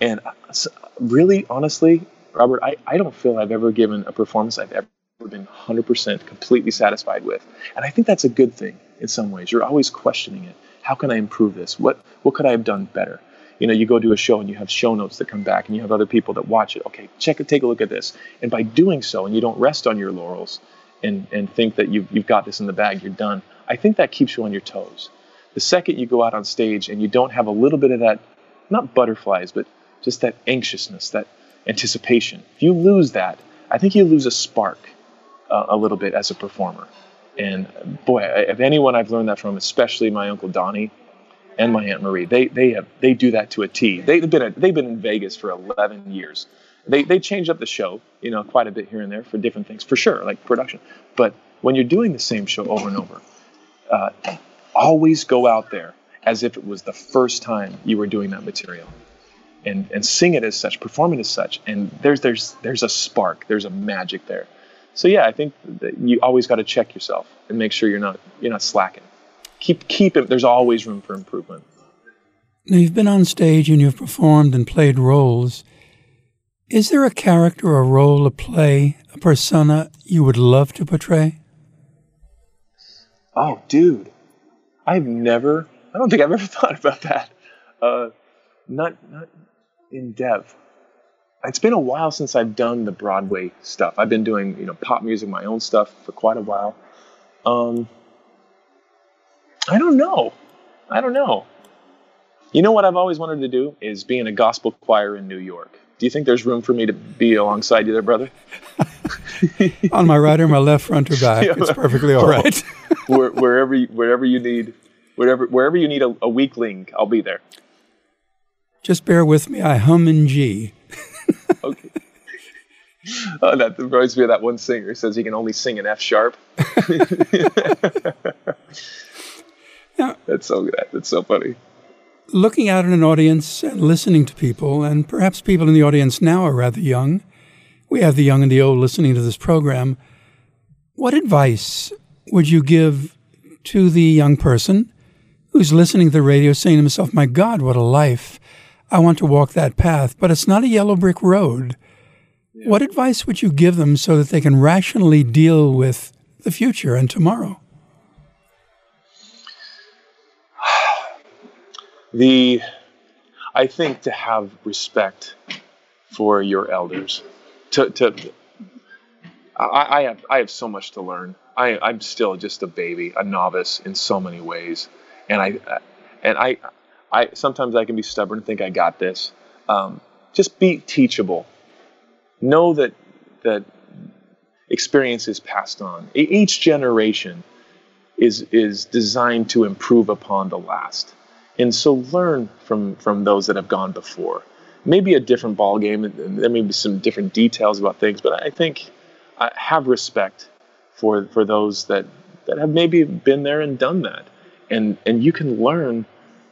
and uh, really, honestly, Robert, I, I don't feel I've ever given a performance I've ever been 100% completely satisfied with, and I think that's a good thing in some ways. You're always questioning it. How can I improve this? What what could I have done better? you know, you go to a show and you have show notes that come back and you have other people that watch it. Okay, check it, take a look at this. And by doing so, and you don't rest on your laurels and, and think that you've, you've got this in the bag, you're done. I think that keeps you on your toes. The second you go out on stage and you don't have a little bit of that, not butterflies, but just that anxiousness, that anticipation, if you lose that, I think you lose a spark uh, a little bit as a performer. And boy, if anyone I've learned that from, especially my uncle Donny and my aunt Marie, they they have they do that to a T. They, have been a, they've been in Vegas for 11 years. They they change up the show, you know, quite a bit here and there for different things, for sure, like production. But when you're doing the same show over and over, uh, always go out there as if it was the first time you were doing that material and and sing it as such perform it as such and there's there's there's a spark there's a magic there. So yeah i think you always got to check yourself and make sure you're not you're not slacking. Keep keep it there's always room for improvement. Now you've been on stage and you've performed and played roles is there a character or a role a play a persona you would love to portray oh dude i've never i don't think i've ever thought about that uh, not not in depth. It's been a while since I've done the Broadway stuff. I've been doing you know pop music, my own stuff for quite a while. Um, I don't know. I don't know. You know what I've always wanted to do is be in a gospel choir in New York. Do you think there's room for me to be alongside you there, brother? On my right or my left, front or back, yeah. it's perfectly all right. Oh, where, wherever, wherever you need, wherever, wherever you need a, a weakling, I'll be there. Just bear with me. I hum in G. okay. Oh, that reminds me of that one singer who says he can only sing in F sharp. yeah. That's so good. That's so funny. Looking out at an audience and listening to people, and perhaps people in the audience now are rather young. We have the young and the old listening to this program. What advice would you give to the young person who's listening to the radio saying to himself, My God, what a life! I want to walk that path, but it's not a yellow brick road. What advice would you give them so that they can rationally deal with the future and tomorrow? The, I think to have respect for your elders. To, to, I, I have, I have so much to learn. I, I'm still just a baby, a novice in so many ways, and I, and I, I sometimes I can be stubborn and think I got this. Um, just be teachable. Know that that experience is passed on. Each generation is is designed to improve upon the last, and so learn from from those that have gone before. Maybe a different ball game. And there may be some different details about things, but I think I have respect for for those that that have maybe been there and done that, and and you can learn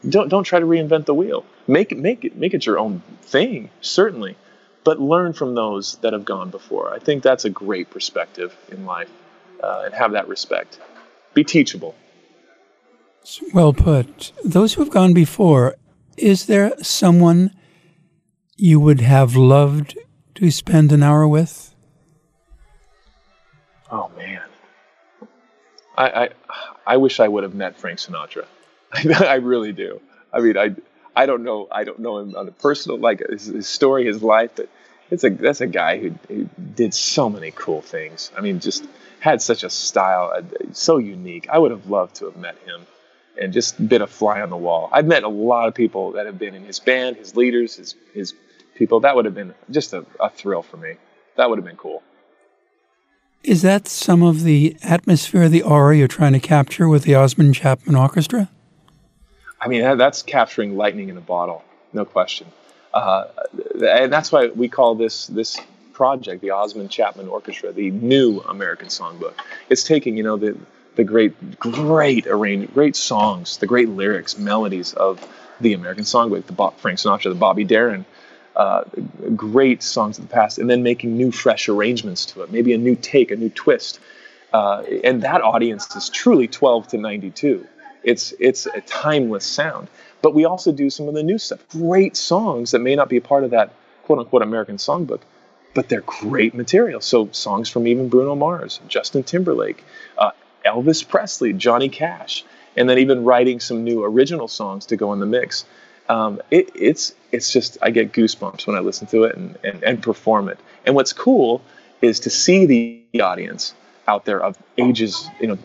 don't don't try to reinvent the wheel. Make it make it make it your own thing, certainly, but learn from those that have gone before. I think that's a great perspective in life, uh, and have that respect. Be teachable. Well put. Those who have gone before, is there someone you would have loved to spend an hour with? Oh man, I I, I wish I would have met Frank Sinatra. I really do. I mean, I I don't know. I don't know him on a personal like his, his story, his life, but it's a that's a guy who, who, did so many cool things. I mean, just had such a style, uh, so unique. I would have loved to have met him and just been a fly on the wall. I've met a lot of people that have been in his band, his leaders, his his people. That would have been just a, a thrill for me. That would have been cool. Is that some of the atmosphere, the aura you're trying to capture with the Osmond Chapman Orchestra? I mean, that's capturing lightning in a bottle, no question. Uh, and that's why we call this this project the Osmond Chapman Orchestra, the new American Songbook. It's taking you know the the great great arrange great songs, the great lyrics, melodies of the American Songbook, the Bob, Frank Sinatra, the Bobby Darin. Uh, great songs of the past, and then making new, fresh arrangements to it, maybe a new take, a new twist. Uh, and that audience is truly 12 to 92. It's it's a timeless sound. But we also do some of the new stuff. Great songs that may not be a part of that quote unquote American songbook, but they're great material. So songs from even Bruno Mars, Justin Timberlake, uh, Elvis Presley, Johnny Cash, and then even writing some new original songs to go in the mix. Um, it, it's it's just I get goosebumps when I listen to it and, and, and perform it. And what's cool is to see the audience out there of ages, you know,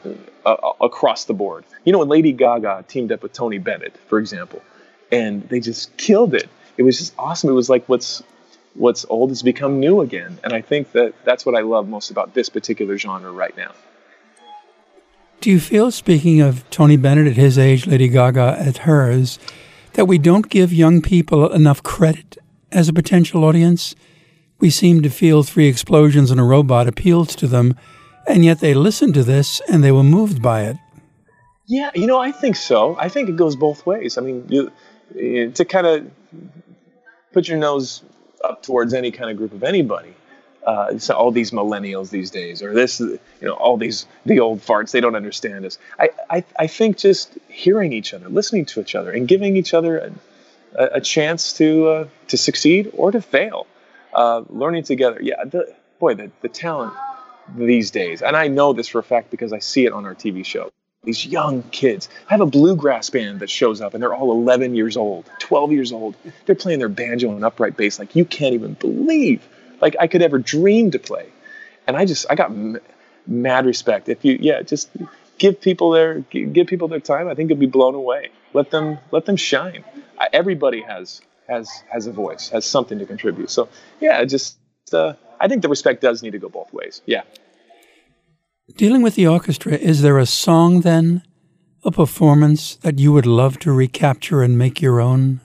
uh, across the board. You know, when Lady Gaga teamed up with Tony Bennett, for example, and they just killed it. It was just awesome. It was like what's what's old has become new again, and I think that that's what I love most about this particular genre right now. Do you feel, speaking of Tony Bennett at his age, Lady Gaga at hers, that we don't give young people enough credit as a potential audience? We seem to feel Three Explosions and a Robot appeals to them, and yet they listened to this and they were moved by it. Yeah, you know, I think so. I think it goes both ways. I mean, you, eh, to kind of put your nose up towards any kind of group of anybody. Uh, so all these millennials these days, or this, you know, all these the old farts, they don't understand us. I, I, I think just hearing each other, listening to each other, and giving each other a, a chance to uh, to succeed or to fail, uh, learning together. Yeah, the, boy, the, the talent these days, and I know this for a fact because I see it on our TV show these young kids. I have a bluegrass band that shows up and they're all 11 years old, 12 years old. They're playing their banjo and upright bass like you can't even believe like I could ever dream to play. And I just I got m- mad respect. If you yeah, just give people their give people their time, I think you'll be blown away. Let them let them shine. I, everybody has has has a voice, has something to contribute. So, yeah, just uh, I think the respect does need to go both ways. Yeah. Dealing with the orchestra, is there a song then, a performance that you would love to recapture and make your own?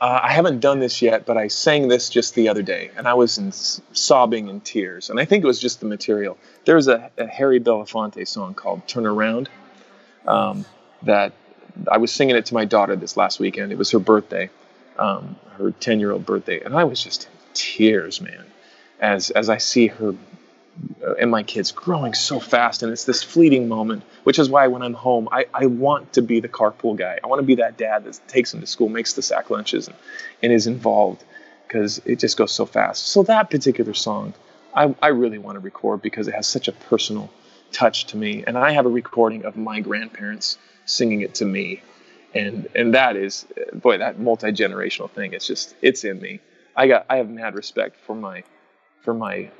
Uh, I haven't done this yet, but I sang this just the other day, and I was in, sobbing in tears. And I think it was just the material. There's a, a Harry Belafonte song called "Turn Around" um, that I was singing it to my daughter this last weekend. It was her birthday, um, her 10-year-old birthday, and I was just in tears, man as as I see her Uh, and my kids growing so fast and it's this fleeting moment which is why when i'm home i, I want to be the carpool guy. I want to be that dad that takes them to school makes the sack lunches and, and is involved because it just goes so fast. So that particular song I, I really want to record because it has such a personal touch to me and i have a recording of my grandparents singing it to me. And and that is uh, boy that multi-generational thing it's just it's in me. I got i have mad respect for my for my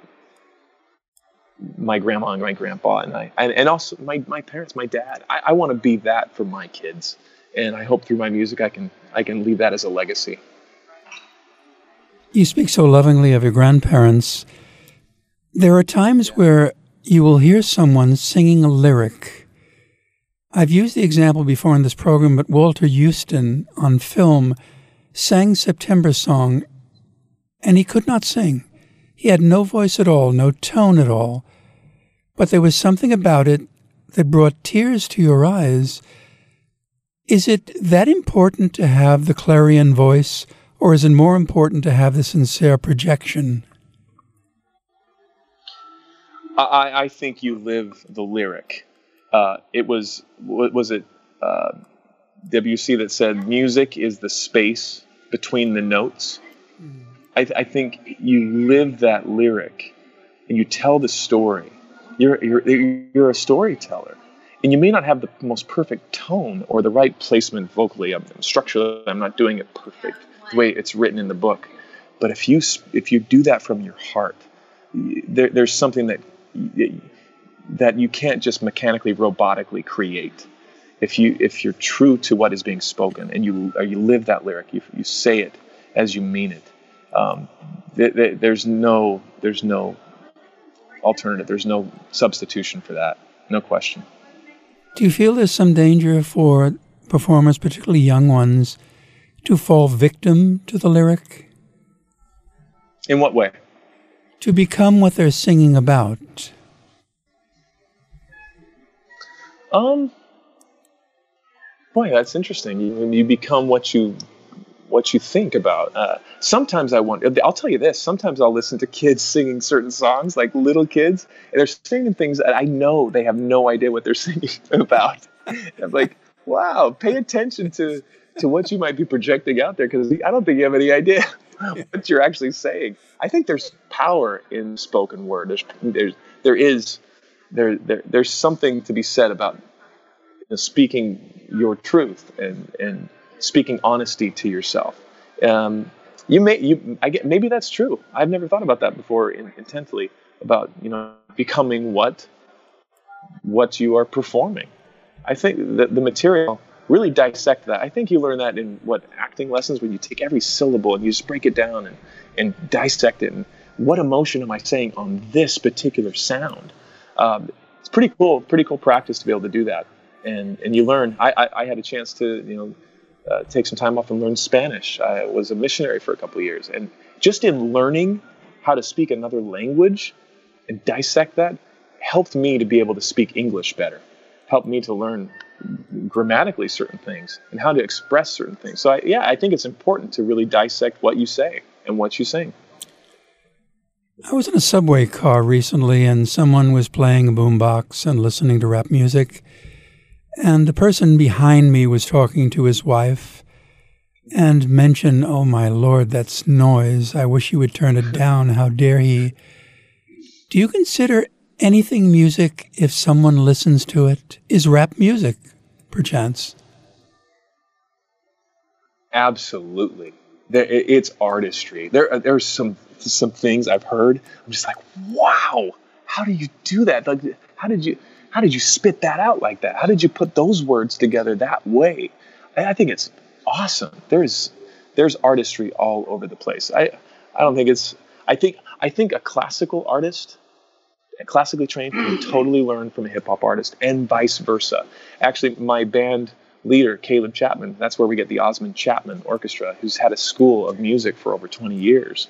my grandma and my grandpa and I and, and also my, my parents, my dad. I, I want to be that for my kids. And I hope through my music I can I can leave that as a legacy. You speak so lovingly of your grandparents. There are times where you will hear someone singing a lyric. I've used the example before in this program, but Walter Huston on film sang September Song, and he could not sing. He had no voice at all, no tone at all, but there was something about it that brought tears to your eyes. Is it that important to have the clarion voice, or is it more important to have the sincere projection? I, I think you live the lyric. Uh, it was was it uh, Debussy that said music is the space between the notes. I, I think you live that lyric and you tell the story. You're, you're, you're a storyteller. And you may not have the most perfect tone or the right placement vocally. I'm, structurally, I'm not doing it perfect the way it's written in the book. But if you if you do that from your heart, there, there's something that that you can't just mechanically, robotically create. If you if you're true to what is being spoken and you you live that lyric, you, you say it as you mean it, um, th- th- there's no there's no alternative. There's no substitution for that. No question. Do you feel there's some danger for performers, particularly young ones, to fall victim to the lyric? In what way? To become what they're singing about. Um, boy, that's interesting. You, you become what you what you think about. Uh, sometimes I want. I'll tell you this. Sometimes I'll listen to kids singing certain songs, like little kids, and they're singing things that I know they have no idea what they're singing about. I'm like, wow, pay attention to to what you might be projecting out there because I don't think you have any idea what you're actually saying. I think there's power in spoken word. There's there's there is there, there there's something to be said about speaking your truth and and speaking honesty to yourself. Um, you may you I get maybe that's true. I've never thought about that before in, intently about you know becoming what what you are performing. I think that the material really dissect that. I think you learn that in what acting lessons when you take every syllable and you just break it down and, and dissect it. And what emotion am I saying on this particular sound? Um, it's pretty cool, pretty cool practice to be able to do that. And and you learn. I I, I had a chance to you know uh, take some time off and learn Spanish. I was a missionary for a couple years, and just in learning how to speak another language and dissect that helped me to be able to speak English better. Helped me to learn grammatically certain things and how to express certain things. So I, yeah, I think it's important to really dissect what you say and what you sing. I was in a subway car recently and someone was playing a boombox and listening to rap music. And the person behind me was talking to his wife and mentioned, Oh my lord, that's noise. I wish he would turn it down. How dare he? Do you consider anything music if someone listens to it? Is rap music, perchance? Absolutely. There, it's artistry. There, uh, there's some some things I've heard. I'm just like, wow, how do you do that? Like, how did you how did you spit that out like that? How did you put those words together that way? I, I think it's awesome. There's there's artistry all over the place. I I don't think it's. I think I think a classical artist classically trained can totally learn from a hip hop artist and vice versa. Actually, my band leader, Caleb Chapman, that's where we get the Osmond Chapman Orchestra, who's had a school of music for over 20 years.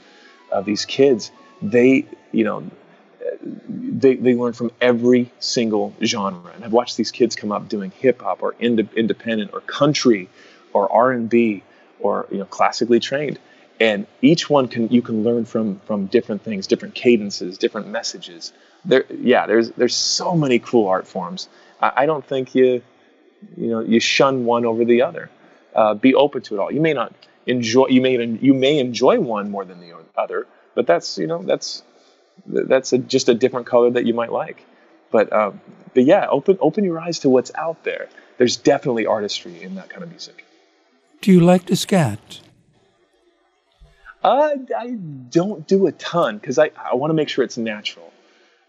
of these kids, they, you know, they, they learn from every single genre. And I've watched these kids come up doing hip hop or ind- independent or country or R&B or, you know, classically trained. And each one can you can learn from from different things different cadences different messages. There yeah there's there's so many cool art forms. I, I don't think you you know you shun one over the other. Uh, be open to it all. You may not enjoy you may you may enjoy one more than the other but that's you know that's that's a, just a different color that you might like but um, but yeah open open your eyes to what's out there there's definitely artistry in that kind of music do you like to scat uh, I don't do a ton because I, I want to make sure it's natural.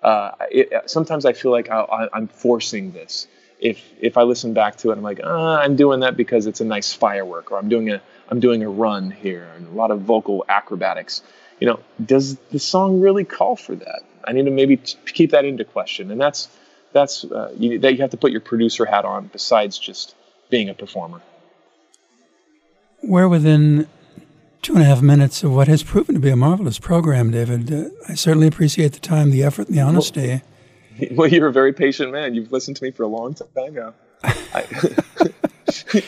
Uh, it, sometimes I feel like I, am forcing this. If if I listen back to it, I'm like, uh, I'm doing that because it's a nice firework, or I'm doing a I'm doing a run here, and a lot of vocal acrobatics. You know, does the song really call for that? I need to maybe t- keep that into question, and that's that's uh, you, that you have to put your producer hat on besides just being a performer. Where within two and a half minutes of what has proven to be a marvelous program, David. Uh, I certainly appreciate the time, the effort, and the honesty. Well, well, you're a very patient man. You've listened to me for a long time now.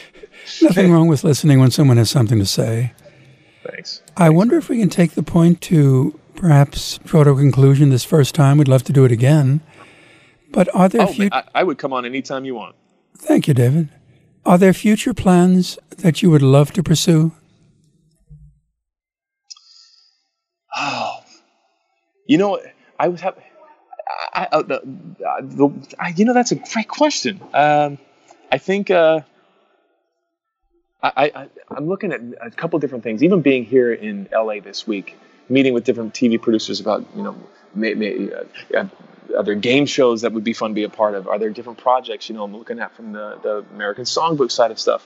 Nothing wrong with listening when someone has something to say. Thanks. I wonder if we can take the point to perhaps draw to a conclusion this first time. We'd love to do it again. But are there? Oh, fut- I, I would come on anytime you want. Thank you, David. Are there future plans that you would love to pursue? Oh, you know, I would have. I, I, the, the, I, you know, that's a great question. Um, I think uh, I, I, I'm looking at a couple different things. Even being here in LA this week, meeting with different TV producers about, you know, may, may, uh, uh, are there game shows that would be fun to be a part of? Are there different projects? You know, I'm looking at from the, the American Songbook side of stuff.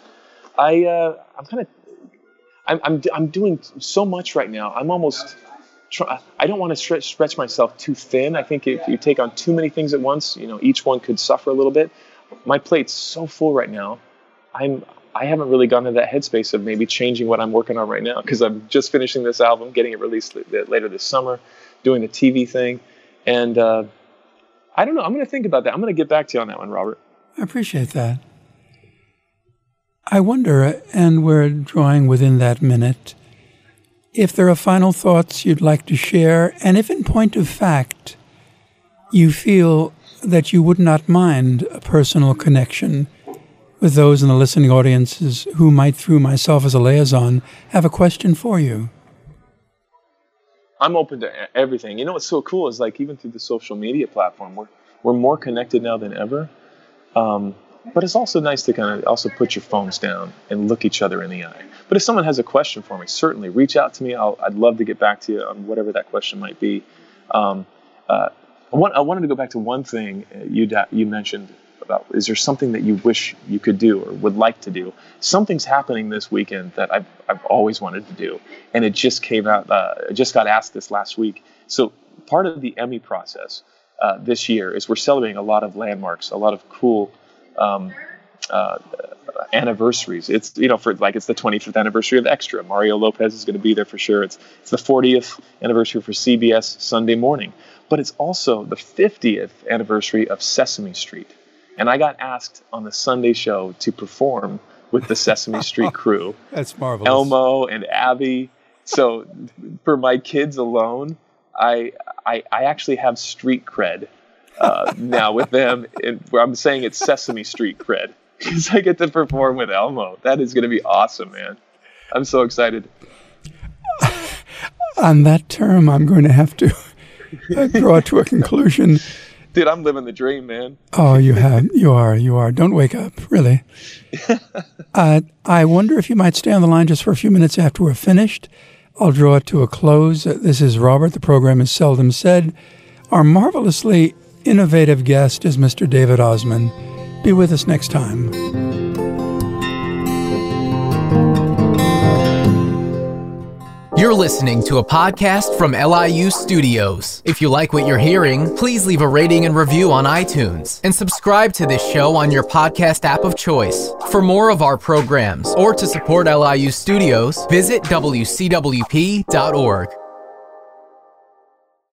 I uh, I'm kind of I'm, I'm I'm doing so much right now. I'm almost try, I don't want to stretch, stretch myself too thin. I think if you take on too many things at once, you know, each one could suffer a little bit. My plate's so full right now. I'm I haven't really gone to that headspace of maybe changing what I'm working on right now because I'm just finishing this album, getting it released later this summer, doing the TV thing, and uh, I don't know. I'm going to think about that. I'm going to get back to you on that one, Robert. I appreciate that. I wonder, and we're drawing within that minute if there are final thoughts you'd like to share, and if in point of fact you feel that you would not mind a personal connection with those in the listening audiences who might, through myself as a liaison, have a question for you. I'm open to everything. You know what's so cool is like even through the social media platform, we're we're more connected now than ever. Um, but it's also nice to kind of also put your phones down and look each other in the eye. But if someone has a question for me, certainly reach out to me. i would love to get back to you on whatever that question might be. Um, uh, I, want, I, wanted to go back to one thing you you mentioned about is there something that you wish you could do or would like to do? Something's happening this weekend that I've, I've always wanted to do, and it just came out. Uh, I just got asked this last week. So part of the Emmy process uh, this year is we're celebrating a lot of landmarks, a lot of cool um, uh, anniversaries. It's you know for like it's the 25th anniversary of Extra. Mario Lopez is going to be there for sure. It's it's the 40th anniversary for CBS Sunday Morning, but it's also the 50th anniversary of Sesame Street. And I got asked on the Sunday show to perform with the Sesame Street crew. That's marvelous. Elmo and Abby. So for my kids alone, I I, I actually have street cred uh, now with them. And I'm saying it's Sesame Street cred because I get to perform with Elmo. That is going to be awesome, man. I'm so excited. On that term, I'm going to have to draw to a conclusion. Dude, I'm living the dream, man. Oh, you have, you are, you are. Don't wake up, really. uh, I wonder if you might stay on the line just for a few minutes after we're finished. I'll draw it to a close. This is Robert. The program is seldom said. Our marvelously innovative guest is Mr. David Osman. Be with us next time. You're listening to a podcast from LIU Studios. If you like what you're hearing, please leave a rating and review on iTunes and subscribe to this show on your podcast app of choice. For more of our programs or to support LIU Studios, visit WCWP.org.